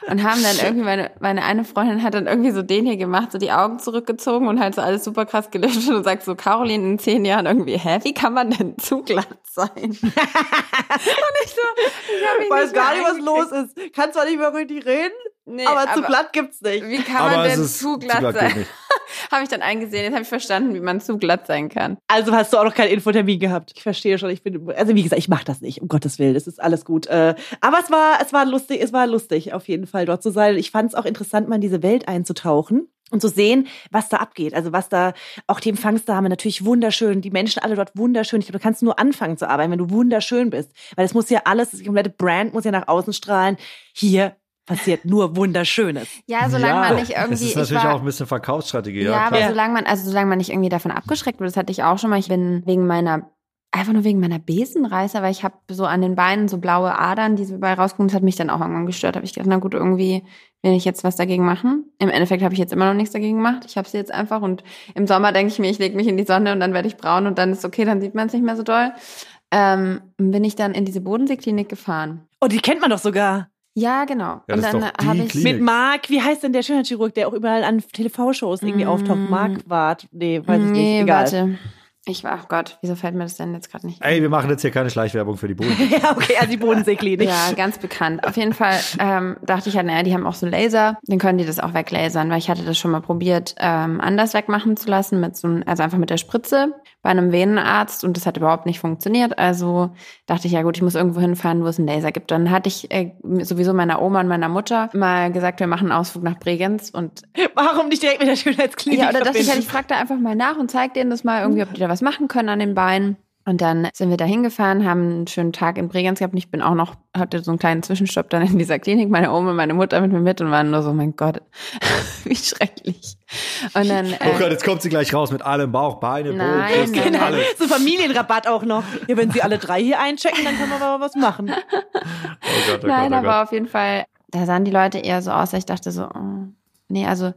und haben dann irgendwie, meine, meine eine Freundin hat dann irgendwie so den hier gemacht, so die Augen zurückgezogen und halt so alles super krass gelöscht und sagt so, Caroline in zehn Jahren irgendwie, hä, wie kann man denn zu glatt sein? und ich so, ich hab mich weiß gar nicht, was los ist. Kann zwar nicht mehr richtig reden, Nee, aber, zu glatt gibt's nicht. Wie kann Aber man denn zu glatt, geht sein? nicht. habe ich dann eingesehen. Jetzt habe ich verstanden, wie man zu glatt sein kann. Also hast du auch noch keinen Infotermin gehabt. Ich verstehe schon. Ich bin, also wie gesagt, ich mache das nicht. Um Gottes Willen, es ist alles gut. Äh, aber es war, es war lustig, es war lustig auf jeden Fall dort zu sein. Ich fand es auch interessant, mal in diese Welt einzutauchen und zu sehen, was da abgeht. Also was da, auch die Empfangsdame natürlich wunderschön, die Menschen alle dort wunderschön. Ich glaube, du kannst nur anfangen zu arbeiten, wenn du wunderschön bist. Weil es muss ja alles, das komplette Brand muss ja nach außen strahlen. Hier passiert nur Wunderschönes. Ja, solange man nicht irgendwie. Das ist ich natürlich war, auch ein bisschen Verkaufsstrategie. Ja, Ja, aber klar. solange man, also solange man nicht irgendwie davon abgeschreckt wird, das hatte ich auch schon mal. Ich bin wegen meiner einfach nur wegen meiner Besenreißer, weil ich habe so an den Beinen so blaue Adern, die so bei rauskommen. Das hat mich dann auch irgendwann gestört. Habe ich gedacht, na gut, irgendwie will ich jetzt was dagegen machen. Im Endeffekt habe ich jetzt immer noch nichts dagegen gemacht. Ich habe sie jetzt einfach und im Sommer denke ich mir, ich lege mich in die Sonne und dann werde ich braun und dann ist okay, dann sieht man es nicht mehr so doll. Ähm, bin ich dann in diese Bodenseeklinik gefahren. Oh, die kennt man doch sogar. Ja, genau. Ja, und dann habe ich Klinik. Mit Marc, wie heißt denn der Schönheitschirurg, der auch überall an TV-Shows irgendwie Mm. auftaucht? Marc Wart. Nee, weiß ich nee, nicht. Egal. warte. Ich war, ach Gott, wieso fällt mir das denn jetzt gerade nicht? ein? Ey, wir machen jetzt hier keine Schleichwerbung für die Boden. Ja, okay, also die Bodenseeklinik. Ja, ganz bekannt. Auf jeden Fall ähm, dachte ich halt, naja, die haben auch so Laser, dann können die das auch weglasern, weil ich hatte das schon mal probiert, ähm, anders wegmachen zu lassen, mit so einem, also einfach mit der Spritze bei einem Venenarzt und das hat überhaupt nicht funktioniert. Also dachte ich, ja gut, ich muss irgendwo hinfahren, wo es einen Laser gibt. Dann hatte ich äh, sowieso meiner Oma und meiner Mutter mal gesagt, wir machen einen Ausflug nach Bregenz und Warum nicht direkt mit der Schönheitsklinik? ja, oder dachte ich halt, ich da einfach mal nach und zeig denen das mal irgendwie, ob die da was machen können an den Beinen. Und dann sind wir da hingefahren, haben einen schönen Tag in Bregenz gehabt und ich bin auch noch, hatte so einen kleinen Zwischenstopp dann in dieser Klinik, meine Oma und meine Mutter mit mir mit und waren nur so, mein Gott, wie schrecklich. Und dann, Oh äh, Gott, jetzt kommt sie gleich raus mit allem Bauch, Beine, Nein, Brust, nein, Genau, alles. so Familienrabatt auch noch. Ja, wenn sie alle drei hier einchecken, dann können wir aber was machen. Oh Gott, oh Nein, Gott, oh aber Gott. auf jeden Fall, da sahen die Leute eher so aus, dass ich dachte so, oh, nee, also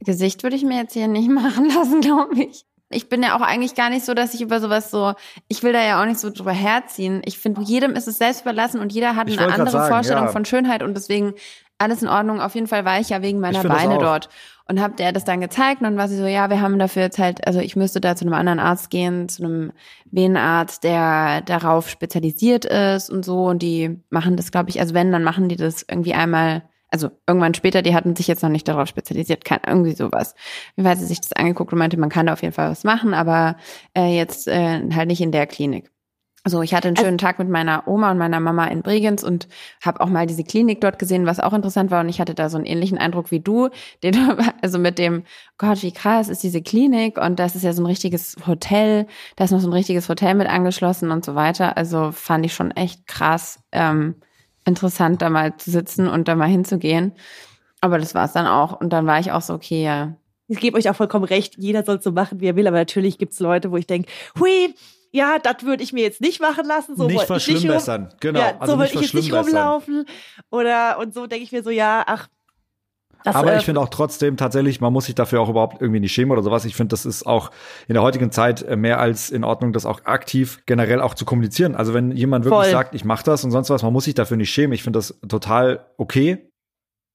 Gesicht würde ich mir jetzt hier nicht machen lassen, glaube ich. Ich bin ja auch eigentlich gar nicht so, dass ich über sowas so, ich will da ja auch nicht so drüber herziehen. Ich finde, jedem ist es selbst überlassen und jeder hat Ich eine andere sagen, Vorstellung ja. von Schönheit und deswegen alles in Ordnung. Auf jeden Fall war ich ja wegen meiner Beine dort und hab der das dann gezeigt und dann war sie so, ja, wir haben dafür jetzt halt, also ich müsste da zu einem anderen Arzt gehen, zu einem Venenarzt, der darauf spezialisiert ist und so und die machen das, glaube ich, also wenn, dann machen die das irgendwie einmal, also irgendwann später, die hatten sich jetzt noch nicht darauf spezialisiert, kein, irgendwie sowas. Wie hat sie sich das angeguckt und meinte, man kann da auf jeden Fall was machen, aber äh, jetzt äh, halt nicht in der Klinik. So, ich hatte einen schönen Tag mit meiner Oma und meiner Mama in Bregenz und habe auch mal diese Klinik dort gesehen, was auch interessant war. Und ich hatte da so einen ähnlichen Eindruck wie du, den also mit dem, Gott, wie krass ist diese Klinik und das ist ja so ein richtiges Hotel, da ist noch so ein richtiges Hotel mit angeschlossen und so weiter. Also fand ich schon echt krass ähm, interessant, da mal zu sitzen und da mal hinzugehen. Aber das war es dann auch. Und dann war ich auch so, okay, ja, Ich gebe euch auch vollkommen recht, jeder soll so machen, wie er will, aber natürlich gibt's Leute, wo ich denke, hui, ja, das würde ich mir jetzt nicht machen lassen. So Nicht rum- verschlimmbessern, genau. Ja, also so würde ich jetzt nicht rumlaufen. Oder und so denke ich mir so, ja, ach. Das, Aber äh, ich finde auch trotzdem tatsächlich, man muss sich dafür auch überhaupt irgendwie nicht schämen oder sowas. Ich finde, das ist auch in der heutigen Zeit äh, mehr als in Ordnung, das auch aktiv generell auch zu kommunizieren. Also wenn jemand wirklich Voll. sagt, ich mache das und sonst was, man muss sich dafür nicht schämen. Ich finde das total okay.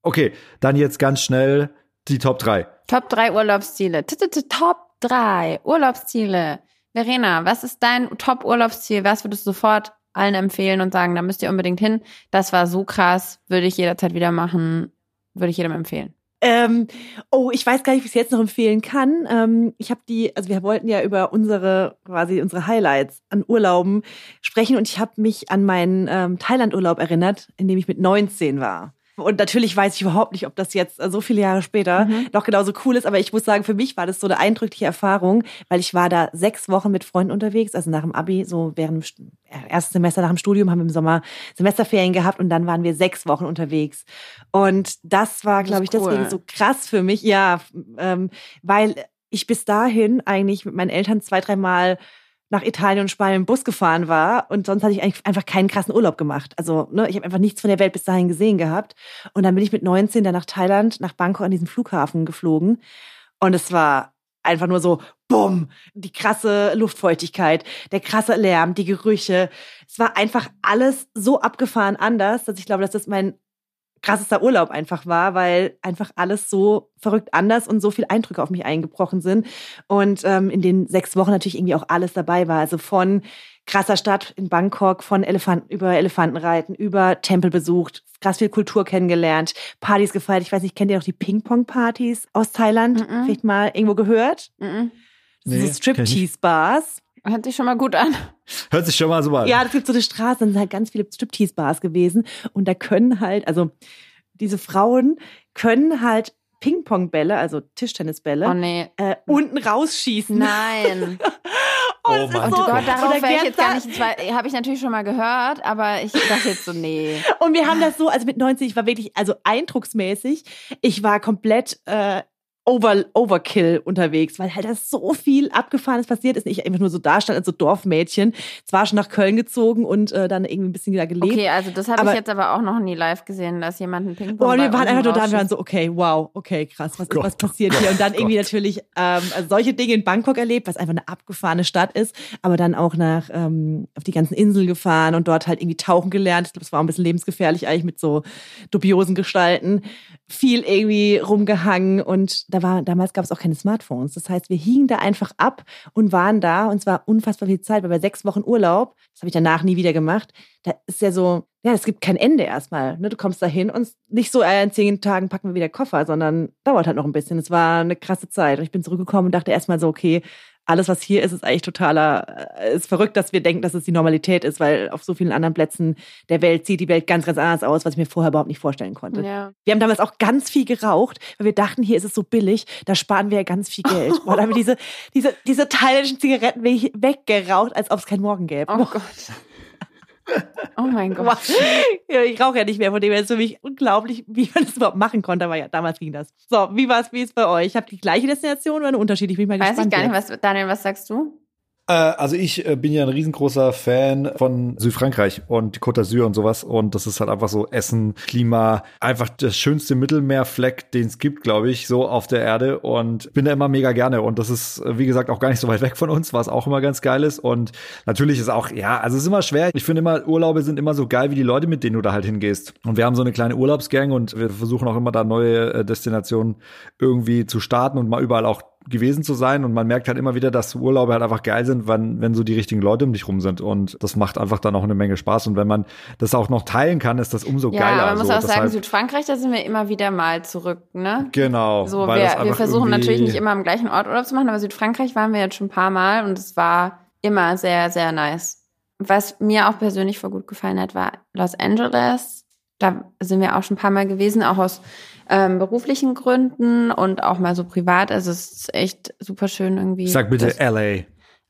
Okay, dann jetzt ganz schnell die Top 3. Top 3 Urlaubsziele. Top 3 Urlaubsziele. Verena, was ist dein Top-Urlaubsziel? Was würdest du sofort allen empfehlen und sagen, da müsst ihr unbedingt hin? Das war so krass, würde ich jederzeit wieder machen, würde ich jedem empfehlen. Ähm, oh, ich weiß gar nicht, wie ich es jetzt noch empfehlen kann. Ähm, ich habe die, also wir wollten ja über unsere quasi unsere Highlights an Urlauben sprechen und ich habe mich an meinen ähm, Thailand-Urlaub erinnert, in dem ich mit 19 war. Und natürlich weiß ich überhaupt nicht, ob das jetzt äh, so viele Jahre später Mhm. noch genauso cool ist, aber ich muss sagen, für mich war das so eine eindrückliche Erfahrung, weil ich war da sechs Wochen mit Freunden unterwegs, also nach dem Abi, so während dem äh, ersten Semester nach dem Studium haben wir im Sommer Semesterferien gehabt und dann waren wir sechs Wochen unterwegs. Und das war, glaube ich, cool. deswegen so krass für mich, ja, ähm, weil ich bis dahin eigentlich mit meinen Eltern zwei, dreimal nach Italien und Spanien Bus gefahren war und sonst hatte ich eigentlich einfach keinen krassen Urlaub gemacht. Also ne, ich habe einfach nichts von der Welt bis dahin gesehen gehabt. Und dann bin ich mit 19 dann nach Thailand, nach Bangkok an diesen Flughafen geflogen und es war einfach nur so, bumm, die krasse Luftfeuchtigkeit, der krasse Lärm, die Gerüche. Es war einfach alles so abgefahren anders, dass ich glaube, dass das mein krassester Urlaub einfach war, weil einfach alles so verrückt anders und so viel Eindrücke auf mich eingebrochen sind. Und ähm, in den sechs Wochen natürlich irgendwie auch alles dabei war. Also von krasser Stadt in Bangkok, von Elefanten über Elefantenreiten, über Tempel besucht, krass viel Kultur kennengelernt, Partys gefeiert. Ich weiß nicht, kennt ihr noch die Ping-Pong-Partys aus Thailand? Mhm. Vielleicht mal irgendwo gehört? Das Nee, so Striptease-Bars. Hört sich schon mal gut an. Hört sich schon mal so an. Ja, das gibt so eine Straße, dann sind halt ganz viele Striptease-Bars gewesen. Und da können halt, also diese Frauen können halt Ping-Pong-Bälle, also Tischtennisbälle, Oh nee. äh, unten rausschießen. Nein. Und Oh es ist mein Oh Gott. Darauf wäre ich jetzt gar nicht, zwei- habe ich natürlich schon mal gehört, aber ich dachte jetzt so, nee. Und wir haben das so, also mit 90, ich war wirklich, also eindrucksmäßig, ich war komplett äh, Over, Overkill unterwegs, weil halt da so viel Abgefahrenes passiert ist. Ich einfach nur so da stand als so Dorfmädchen. Zwar schon nach Köln gezogen und äh, dann irgendwie ein bisschen da gelebt. Okay, also das habe ich jetzt aber auch noch nie live gesehen, dass jemand einen Ping-Pong Oh, und wir waren einfach nur da und wir waren so, okay, wow, okay, krass, was, Gott, was passiert hier? Und dann irgendwie natürlich ähm, also solche Dinge in Bangkok erlebt, was einfach eine abgefahrene Stadt ist, aber dann auch nach ähm, auf die ganzen Inseln gefahren und dort halt irgendwie tauchen gelernt. Ich glaube, es war ein bisschen lebensgefährlich eigentlich mit so dubiosen Gestalten. Viel irgendwie rumgehangen und da war damals gab es auch keine Smartphones. Das heißt, wir hingen da einfach ab und waren da und es war unfassbar viel Zeit, weil bei sechs Wochen Urlaub, das habe ich danach nie wieder gemacht, da ist ja so, ja, es gibt kein Ende erstmal. Ne? Du kommst da hin und nicht so, äh, in zehn Tagen packen wir wieder Koffer, sondern dauert halt noch ein bisschen. Es war eine krasse Zeit. Und ich bin zurückgekommen und dachte erstmal so, okay, alles, was hier ist, ist eigentlich totaler, äh, ist verrückt, dass wir denken, dass es die Normalität ist, weil auf so vielen anderen Plätzen der Welt sieht die Welt ganz, ganz anders aus, was ich mir vorher überhaupt nicht vorstellen konnte. Ja. Wir haben damals auch ganz viel geraucht, weil wir dachten, hier ist es so billig, da sparen wir ja ganz viel Geld. Und dann haben wir diese, diese, diese thailändischen Zigaretten weggeraucht, als ob es keinen Morgen gäbe. Oh Gott. Oh mein Gott. Ich rauche ja nicht mehr, von dem her ist es für mich unglaublich, wie man das überhaupt machen konnte, aber ja, damals ging das. So, wie war es, wie ist bei euch? Habt ihr die gleiche Destination oder eine unterschiedliche? Bin ich mal Weiß ich gespannt. gar nicht, was, Daniel, was sagst du? Äh, also ich äh, bin ja ein riesengroßer Fan von Südfrankreich und Côte d'Azur und sowas. Und das ist halt einfach so Essen, Klima, einfach das schönste Mittelmeerfleck, den es gibt, glaube ich, so auf der Erde. Und bin da immer mega gerne. Und das ist, äh, wie gesagt, auch gar nicht so weit weg von uns, was auch immer ganz geil ist. Und natürlich ist auch, ja, also es ist immer schwer. Ich finde immer, Urlaube sind immer so geil wie die Leute, mit denen du da halt hingehst. Und wir haben so eine kleine Urlaubsgang und wir versuchen auch immer da neue Destinationen irgendwie zu starten und mal überall auch gewesen zu sein und man merkt halt immer wieder, dass Urlaube halt einfach geil sind, wenn, wenn so die richtigen Leute um dich rum sind und das macht einfach dann auch eine Menge Spaß und wenn man das auch noch teilen kann, ist das umso Ja, geiler. aber man muss so, auch sagen, deshalb- Südfrankreich, da sind wir immer wieder mal zurück, ne? genau. So, wir, wir versuchen natürlich nicht immer am gleichen Ort Urlaub zu machen, aber Südfrankreich waren wir jetzt schon ein paar Mal und es war immer sehr, sehr nice. Was mir auch persönlich voll gut gefallen hat, war Los Angeles. Da sind wir auch schon ein paar Mal gewesen, auch aus ähm, beruflichen Gründen und auch mal so privat. Also es ist echt super schön irgendwie. Sag bitte Das- LA.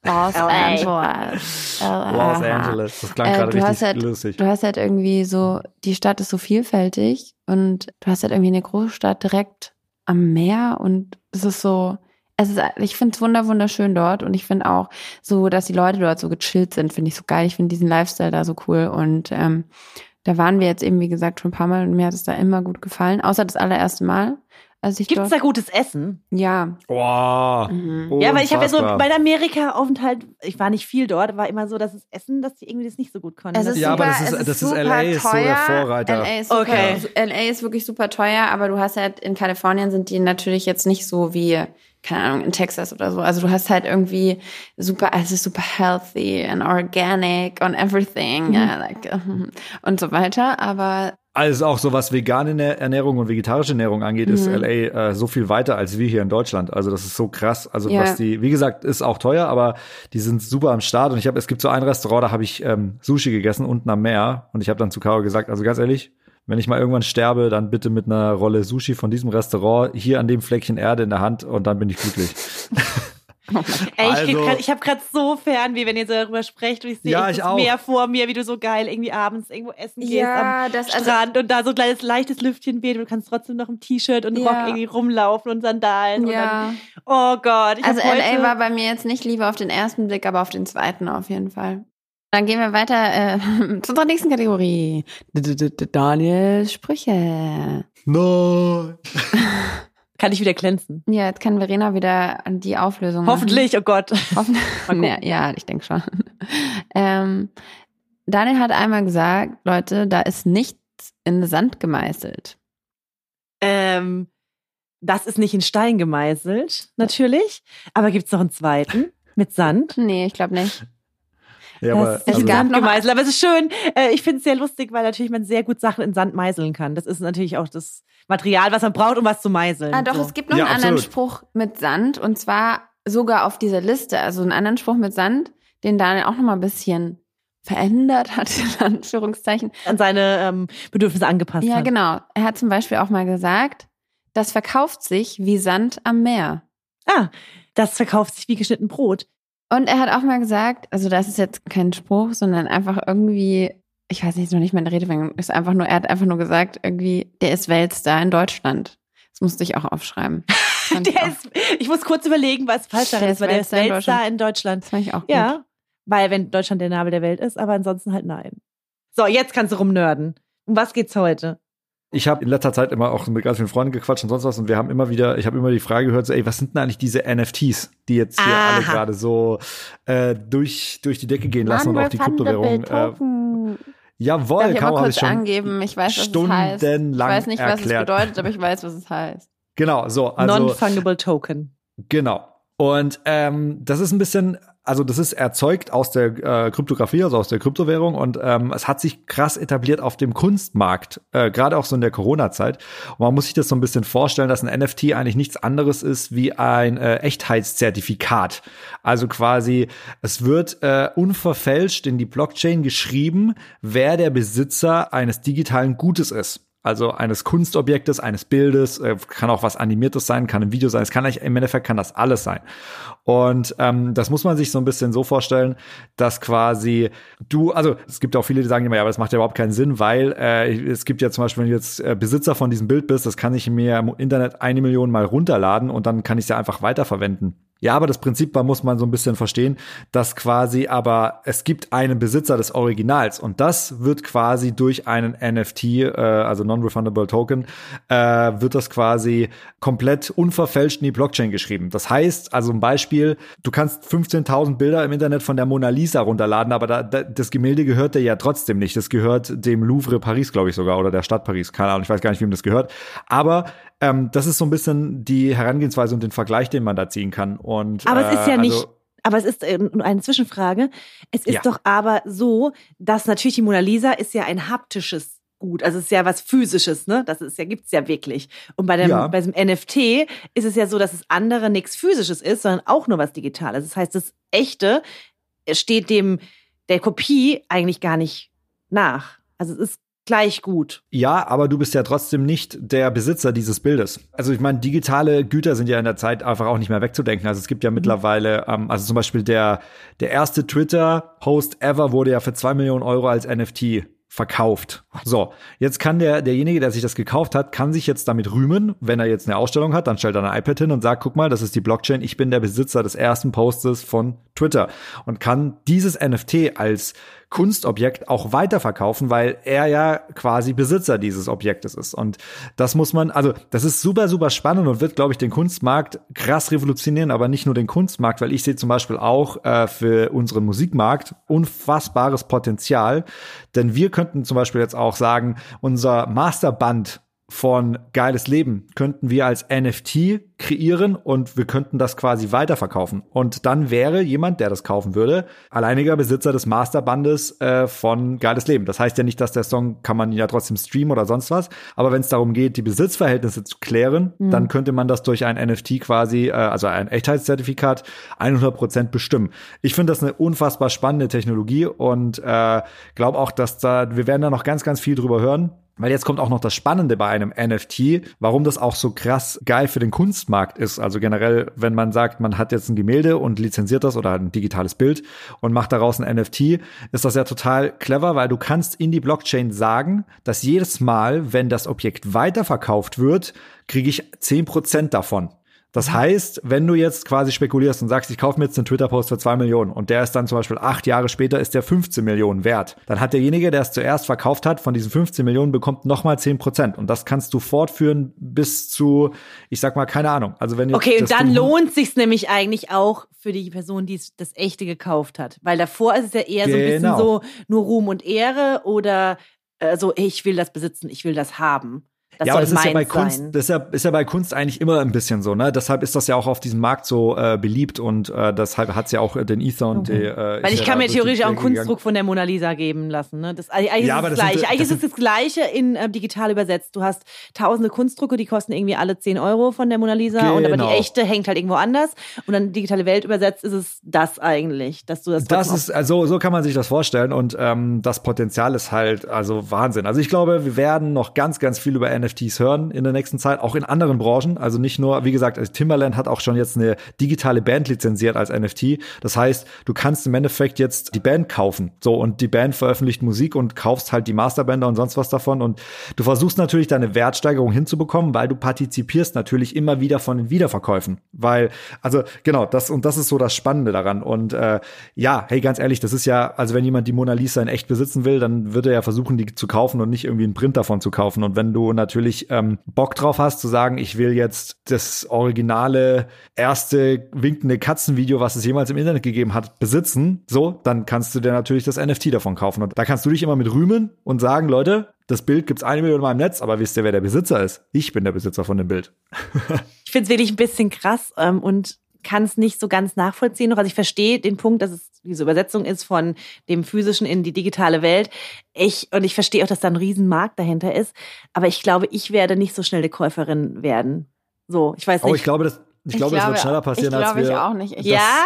Los LA. Angeles. Los. Angeles. Das klang Äh, gerade du richtig hast halt- lustig. Du hast halt irgendwie so, die Stadt ist so vielfältig und du hast halt irgendwie eine Großstadt direkt am Meer und es ist so, es ist, ich finde es wunder, wunderschön dort und ich finde auch so, dass die Leute dort so gechillt sind, finde ich so geil. Ich finde diesen Lifestyle da so cool und ähm, da waren wir jetzt eben, wie gesagt, schon ein paar Mal und mir hat es da immer gut gefallen, außer das allererste Mal, als ich Gibt es da gutes Essen? ja, Boah. Mhm. Ja, weil ich habe ja so mein Amerika-Aufenthalt, ich war nicht viel dort, war immer so, dass das Essen, dass die irgendwie das nicht so gut konnten. Es ist Ja, aber super, das ist- es ist das ist super LA ist so teuer. der Vorreiter. LA ist, super, Okay. LA ist wirklich super teuer, aber du hast halt in Kalifornien sind die natürlich jetzt nicht so wie keine Ahnung in Texas oder so. Also du hast halt irgendwie super, also ist super healthy and organic and everything, Mhm. ja, like, und so weiter. Aber Also auch so was vegane Ernährung und vegetarische Ernährung angeht, ist Mhm. LA äh, so viel weiter als wir hier in Deutschland. Also das ist so krass. Also Ja. was die, wie gesagt, ist auch teuer, aber die sind super am Start. Und ich habe, es gibt so ein Restaurant, da habe ich ähm, Sushi gegessen unten am Meer. Und ich habe dann zu Caro gesagt, also ganz ehrlich, wenn ich mal irgendwann sterbe, dann bitte mit einer Rolle Sushi von diesem Restaurant hier an dem Fleckchen Erde in der Hand und dann bin ich glücklich. Ey, ich, Also- also, ich habe gerade so fern, wie wenn ihr so darüber sprecht und ich sehe Ja, ich das auch. Meer vor mir, wie du so geil irgendwie abends irgendwo essen gehst Ja, am das- also- Strand und da so ein kleines leichtes Lüftchen weht und du kannst trotzdem noch im T-Shirt und Ja. Rock irgendwie rumlaufen und Sandalen. ja, Und dann, oh Gott. Ich also LA war bei mir jetzt nicht lieber auf den ersten Blick, aber auf den zweiten auf jeden Fall. Dann gehen wir weiter äh, zu unserer nächsten Kategorie. Daniel Sprüche. No. Kann ich wieder glänzen. Ja, jetzt kann Verena wieder an die Auflösung machen. Hoffentlich, oh Gott. Hoffen Mal gucken. ja, ja, ich denke schon. Ähm, Daniel hat einmal gesagt, Leute, da ist nichts in Sand gemeißelt. Ähm, das ist nicht in Stein gemeißelt, natürlich. Aber gibt's noch einen zweiten mit Sand? Nee, ich glaube nicht. Ja, aber, nicht also- gab noch- gemeißelt, aber es ist schön. Äh, ich finde es sehr lustig, weil natürlich man sehr gut Sachen in Sand meißeln kann. Das ist natürlich auch das Material, was man braucht, um was zu meißeln. Ah, doch, so. es gibt noch Ja, einen anderen absolut. Spruch mit Sand und zwar sogar auf dieser Liste. Also einen anderen Spruch mit Sand, den Daniel auch noch mal ein bisschen verändert hat, in Anführungszeichen. an seine ähm, Bedürfnisse angepasst Ja, hat. genau. Er hat zum Beispiel auch mal gesagt, das verkauft sich wie Sand am Meer. Ah, das verkauft sich wie geschnitten Brot. Und er hat auch mal gesagt, also das ist jetzt kein Spruch, sondern einfach irgendwie, ich weiß nicht, noch nicht meine Redewendung, ist einfach nur, er hat einfach nur gesagt, irgendwie, der ist Weltstar in Deutschland. Das musste ich auch aufschreiben. fand ich Der auch- ist, ich muss kurz überlegen, was falsch daran Der ist, weil der ist Weltstar in Weltstar in Deutschland. Das fand ich auch gut. Ja, weil wenn Deutschland der Nabel der Welt ist, aber ansonsten halt nein. So, jetzt kannst du rumnörden. Um was geht's heute? Ich habe in letzter Zeit immer auch mit ganz vielen Freunden gequatscht und sonst was und wir haben immer wieder, ich habe immer die Frage gehört, so, ey, was sind denn eigentlich diese NFTs, die jetzt hier Aha. alle gerade so äh, durch, durch die Decke gehen lassen und auch die Kryptowährung. Äh, jawohl, ich aber habe kurz schon. angeben? Ich weiß, was es heißt. Ich weiß nicht, was erklärt. es bedeutet, aber ich weiß, was es heißt. Genau, so, also Non-fungible Token. Genau. Und ähm, das ist ein bisschen, also das ist erzeugt aus der äh, Kryptographie, also aus der Kryptowährung und ähm, es hat sich krass etabliert auf dem Kunstmarkt, äh, gerade auch so in der Corona-Zeit. Und man muss sich das so ein bisschen vorstellen, dass ein NFT eigentlich nichts anderes ist wie ein äh, Echtheitszertifikat. Also quasi, es wird äh, unverfälscht in die Blockchain geschrieben, wer der Besitzer eines digitalen Gutes ist. Also eines Kunstobjektes, eines Bildes, äh, kann auch was Animiertes sein, kann ein Video sein, es kann eigentlich, im Endeffekt kann das alles sein. Und ähm, das muss man sich so ein bisschen so vorstellen, dass quasi du, also es gibt auch viele, die sagen immer, ja, aber das macht ja überhaupt keinen Sinn, weil äh, es gibt ja zum Beispiel, wenn du jetzt äh, Besitzer von diesem Bild bist, das kann ich mir im Internet eine Million Mal runterladen und dann kann ich es ja einfach weiterverwenden. Ja, aber das Prinzip da muss man so ein bisschen verstehen, dass quasi aber es gibt einen Besitzer des Originals und das wird quasi durch einen NFT, äh, also Non-Refundable Token, äh, wird das quasi komplett unverfälscht in die Blockchain geschrieben. Das heißt, also ein Beispiel, du kannst 15.000 Bilder im Internet von der Mona Lisa runterladen, aber da, da, das Gemälde gehört dir ja trotzdem nicht. Das gehört dem Louvre Paris, glaube ich sogar, oder der Stadt Paris, keine Ahnung, ich weiß gar nicht, wem das gehört. Aber ähm, das ist so ein bisschen die Herangehensweise und den Vergleich, den man da ziehen kann. Und, Aber es ist ja äh, nicht. also- aber es ist äh, nur eine Zwischenfrage. Es ist Ja. doch aber so, dass natürlich die Mona Lisa ist ja ein haptisches Gut. Also es ist ja was physisches, ne? Das ist ja gibt's ja wirklich. Und bei dem Ja. bei diesem NFT ist es ja so, dass das andere nichts physisches ist, sondern auch nur was digitales. Das heißt, das echte steht dem der Kopie eigentlich gar nicht nach. Also es ist gleich gut. Ja, aber du bist ja trotzdem nicht der Besitzer dieses Bildes. Also ich meine, digitale Güter sind ja in der Zeit einfach auch nicht mehr wegzudenken. Also es gibt ja mittlerweile, ähm, also zum Beispiel der, der erste Twitter-Post ever wurde ja für zwei Millionen Euro als NFT verkauft. So, jetzt kann der derjenige, der sich das gekauft hat, kann sich jetzt damit rühmen, wenn er jetzt eine Ausstellung hat, dann stellt er ein iPad hin und sagt, guck mal, das ist die Blockchain, ich bin der Besitzer des ersten Postes von Twitter und kann dieses NFT als Kunstobjekt auch weiterverkaufen, weil er ja quasi Besitzer dieses Objektes ist. Und das muss man, also das ist super, super spannend und wird, glaube ich, den Kunstmarkt krass revolutionieren, aber nicht nur den Kunstmarkt, weil ich sehe zum Beispiel auch äh, für unseren Musikmarkt unfassbares Potenzial. Denn wir könnten zum Beispiel jetzt auch sagen, unser Masterband von Geiles Leben könnten wir als NFT kreieren und wir könnten das quasi weiterverkaufen. Und dann wäre jemand, der das kaufen würde, alleiniger Besitzer des Masterbandes äh, von Geiles Leben. Das heißt ja nicht, dass der Song kann man ja trotzdem streamen oder sonst was. Aber wenn es darum geht, die Besitzverhältnisse zu klären, dann könnte man das durch ein NFT quasi, äh, also ein Echtheitszertifikat, 100 Prozent bestimmen. Ich finde das eine unfassbar spannende Technologie und äh, glaube auch, dass da, wir werden da noch ganz, ganz viel drüber hören. Weil jetzt kommt auch noch das Spannende bei einem NFT, warum das auch so krass geil für den Kunstmarkt ist. Also generell, wenn man sagt, man hat jetzt ein Gemälde und lizenziert das oder ein digitales Bild und macht daraus ein NFT, ist das ja total clever, weil du kannst in die Blockchain sagen, dass jedes Mal, wenn das Objekt weiterverkauft wird, kriege ich 10% davon. Das heißt, wenn du jetzt quasi spekulierst und sagst, ich kaufe mir jetzt einen Twitter-Post für zwei Millionen und der ist dann zum Beispiel acht Jahre später ist der 15 Millionen wert, dann hat derjenige, der es zuerst verkauft hat, von diesen 15 Millionen bekommt nochmal 10 Prozent. Und das kannst du fortführen bis zu, ich sag mal, keine Ahnung. Also wenn Okay, und dann lohnt sich's nämlich eigentlich auch für die Person, die es- das echte gekauft hat. Weil davor ist es ja eher so ein bisschen Genau. so nur Ruhm und Ehre oder äh, so, ich will das besitzen, ich will das haben. Das ja, aber das ist ja bei Kunst, sein. das ist ja, ist ja bei Kunst eigentlich immer ein bisschen so, ne? Deshalb ist das ja auch auf diesem Markt so äh, beliebt und äh, deshalb hat's ja auch den Ether und die, äh, Weil ich ja kann mir theoretisch auch einen gegangen. Kunstdruck von der Mona Lisa geben lassen. Ne? Das, eigentlich Ja, ist es das das sind- Gleiche. Eigentlich das ist es das Gleiche in äh, digital übersetzt. Du hast tausende Kunstdrucke, die kosten irgendwie alle 10 Euro von der Mona Lisa. Und aber Genau. die echte hängt halt irgendwo anders. Und dann digitale Welt übersetzt ist es das eigentlich, dass du das Das ist, also so kann man sich das vorstellen und ähm, das Potenzial ist halt also Wahnsinn. Also ich glaube, wir werden noch ganz, ganz viel über NFTs hören in der nächsten Zeit, auch in anderen Branchen. Also nicht nur, wie gesagt, also Timberland hat auch schon jetzt eine digitale Band lizenziert als NFT. Das heißt, du kannst im Endeffekt jetzt die Band kaufen. So, und die Band veröffentlicht Musik und kaufst halt die Masterbänder und sonst was davon. Und du versuchst natürlich deine Wertsteigerung hinzubekommen, weil du partizipierst natürlich immer wieder von den Wiederverkäufen. Weil, also genau, das und das ist so das Spannende daran. Und äh, ja, hey, ganz ehrlich, das ist ja, also wenn jemand die Mona Lisa in echt besitzen will, dann würde er versuchen, die zu kaufen und nicht irgendwie einen Print davon zu kaufen. Und wenn du natürlich ähm, Bock drauf hast, zu sagen, ich will jetzt das originale erste winkende Katzenvideo, was es jemals im Internet gegeben hat, besitzen, so, dann kannst du dir natürlich das NFT davon kaufen. Und da kannst du dich immer mit rühmen und sagen, Leute, das Bild gibt's eine Million Mal im Netz, aber wisst ihr, wer der Besitzer ist? Ich bin der Besitzer von dem Bild. Ich finde es wirklich ein bisschen krass ähm, und kann es nicht so ganz nachvollziehen. Noch. Also ich verstehe den Punkt, dass es diese Übersetzung ist von dem physischen in die digitale Welt. Ich und ich verstehe auch, dass da ein Riesenmarkt dahinter ist. Aber ich glaube, ich werde nicht so schnell eine Käuferin werden. So, ich weiß nicht. Oh, ich glaube, das, ich, glaube, das wird schneller passieren, ich als glaube wir. ich auch nicht. Ich, ja,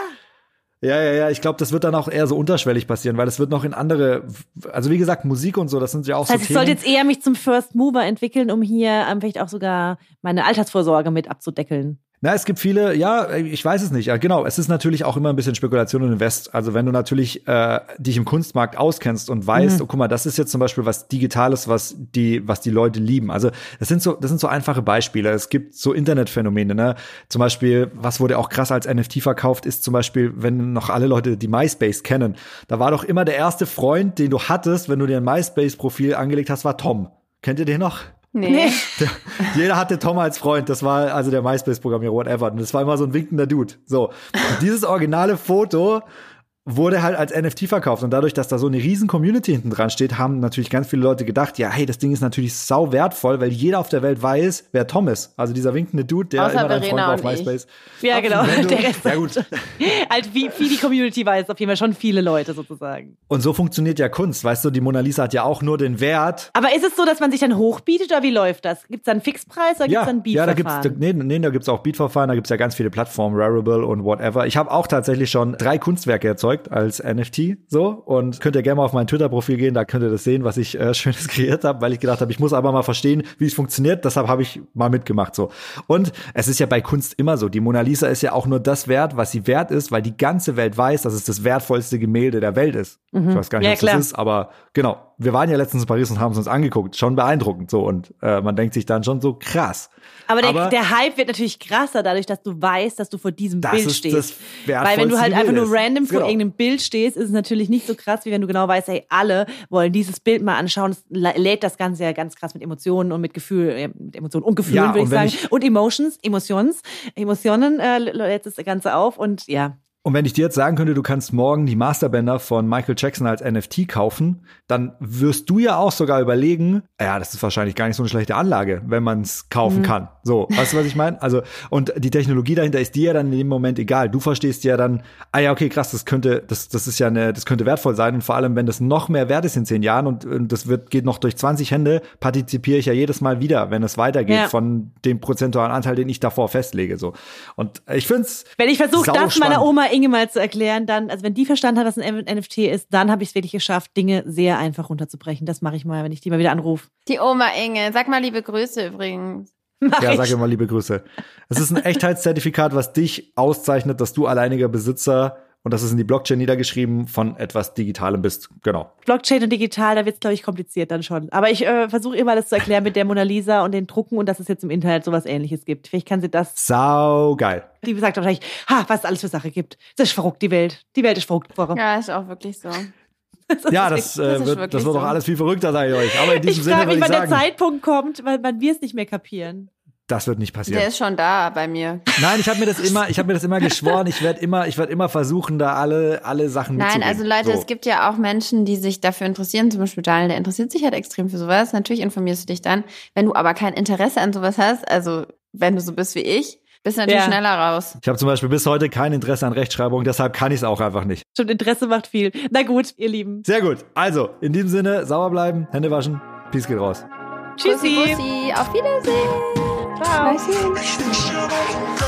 Ja, ja, ja, ich glaube, das wird dann auch eher so unterschwellig passieren, weil es wird noch in andere, also wie gesagt, Musik und so, das sind ja auch das heißt, so ich sollte jetzt eher mich zum First Mover entwickeln, um hier ähm, vielleicht auch sogar meine Altersvorsorge mit abzudeckeln. Na, es gibt viele, ja, ich weiß es nicht. Ja, genau, es ist natürlich auch immer ein bisschen Spekulation und Invest. Also wenn du natürlich äh, dich im Kunstmarkt auskennst und weißt, Mhm. oh, guck mal, das ist jetzt zum Beispiel was Digitales, was die, was die Leute lieben. Also das sind so, das sind so einfache Beispiele. Es gibt so Internetphänomene, ne? Zum Beispiel, was wurde auch krass als NFT verkauft, ist zum Beispiel, wenn noch alle Leute die MySpace kennen. Da war doch immer der erste Freund, den du hattest, wenn du dir ein MySpace-Profil angelegt hast, war Tom. Kennt ihr den noch? Nee. Der, jeder hatte Tom als Freund. Das war also der MySpace-Programmierer, whatever. Und das war immer so ein winkender Dude. So. Und dieses originale Foto wurde halt als NFT verkauft. Und dadurch, dass da so eine riesen Community hinten dran steht, haben natürlich ganz viele Leute gedacht, ja, hey, das Ding ist natürlich sau wertvoll, weil jeder auf der Welt weiß, wer Tom ist. Also dieser winkende Dude, der Außer immer dein Freund Verena war auf und ich. MySpace. Ja, genau. Du- Der Rest ja, gut. halt wie, wie die Community weiß, auf jeden Fall schon viele Leute sozusagen. Und so funktioniert ja Kunst. Weißt du, die Mona Lisa hat ja auch nur den Wert, Aber ist es so, dass man sich dann hochbietet oder wie läuft das? Gibt es da einen Fixpreis oder gibt es ja, da ein ja, da Beatverfahren? gibt's, nee, nee, da gibt's auch Beatverfahren, da gibt's ja ganz viele Plattformen, Rarible und whatever. Ich habe auch tatsächlich schon drei Kunstwerke erzeugt als NFT, so und könnt ihr gerne mal auf mein Twitter-Profil gehen, da könnt ihr das sehen, was ich äh, schönes kreiert habe, weil ich gedacht habe, ich muss aber mal verstehen, wie es funktioniert. Deshalb habe ich mal mitgemacht so. Und es ist ja bei Kunst immer so, die Mona Lisa ist ja auch nur das wert, was sie wert ist, weil die ganze Welt weiß, dass es das wertvollste Gemälde der Welt ist. Ich weiß gar nicht, Ja, was klar. das ist, aber genau. Wir waren ja letztens in Paris und haben es uns angeguckt, schon beeindruckend so und äh, man denkt sich dann schon so krass. Aber der, Aber- der Hype wird natürlich krasser dadurch, dass du weißt, dass du vor diesem Das Bild ist stehst. Weil wenn du halt einfach nur ist. random vor Genau. irgendeinem Bild stehst, ist es natürlich nicht so krass, wie wenn du genau weißt, ey, alle wollen dieses Bild mal anschauen. Es lä- lädt das Ganze ja ganz krass mit Emotionen und mit Gefühl, äh, mit Emotionen und Gefühlen, Ja, würde ich sagen. ich- und Emotions, Emotions, Emotionen äh, lädt das Ganze auf und ja. Und wenn ich dir jetzt sagen könnte, du kannst morgen die Masterbänder von Michael Jackson als NFT kaufen, dann wirst du ja auch sogar überlegen, ja, das ist wahrscheinlich gar nicht so eine schlechte Anlage, wenn man es kaufen kann. So, weißt du, was ich meine? Also, und die Technologie dahinter ist dir ja dann in dem Moment egal. Du verstehst ja dann, ah ja, okay, krass, das könnte, das, das ist ja eine, das könnte wertvoll sein. Und vor allem, wenn das noch mehr wert ist in zehn Jahren und, und das wird, geht noch durch 20 Hände, partizipiere ich ja jedes Mal wieder, wenn es weitergeht Ja. von dem prozentualen Anteil, den ich davor festlege. So. Und ich find's Wenn ich versuche, das meiner. Oma Inge mal zu erklären, dann, also wenn die verstanden hat, was ein NFT ist, dann habe ich es wirklich geschafft, Dinge sehr einfach runterzubrechen. Das mache ich mal, wenn ich die mal wieder anrufe. Die Oma Inge. Sag mal liebe Grüße übrigens. Mach Ja, ich. sag immer liebe Grüße. Es ist ein Echtheitszertifikat, was dich auszeichnet, dass du alleiniger Besitzer und das ist in die Blockchain niedergeschrieben von etwas Digitalem bist. Genau. Blockchain und digital, da wird es, glaube ich, kompliziert dann schon. Aber ich äh, versuche immer das zu erklären mit der Mona Lisa und den Drucken und dass es jetzt im Internet sowas ähnliches gibt. Vielleicht kann sie das, Sau geil. die sagt wahrscheinlich, ha, was es alles für Sache gibt. Das ist verrückt, die Welt. Die Welt ist verrückt, Woche. Ja, ist auch wirklich so. Ja, das, äh, das ist wird, wirklich das wird so. doch alles viel verrückter, sage ich euch. Aber in diesem Ich Sinne frage mich, ich wann der sagen, Zeitpunkt kommt, weil man wir es nicht mehr kapieren. das wird nicht passieren. Der ist schon da bei mir. Nein, ich habe mir das immer, ich habe mir das immer geschworen. Ich werde immer, ich werde immer versuchen, da alle, alle Sachen Nein, also Leute, so. es gibt ja auch Menschen, die sich dafür interessieren. Zum Beispiel Daniel, der interessiert sich halt extrem für sowas. Natürlich informierst du dich dann. Wenn du aber kein Interesse an sowas hast, also wenn du so bist wie ich, bist du natürlich Ja. schneller raus. Ich habe zum Beispiel bis heute kein Interesse an Rechtschreibung, deshalb kann ich es auch einfach nicht. Schon Interesse macht viel. Na gut, ihr Lieben. Sehr gut. Also, in diesem Sinne, sauber bleiben, Hände waschen. Peace geht raus. Tschüssi. Bussi, Bussi, auf Wiedersehen. Ciao. Tschüssi.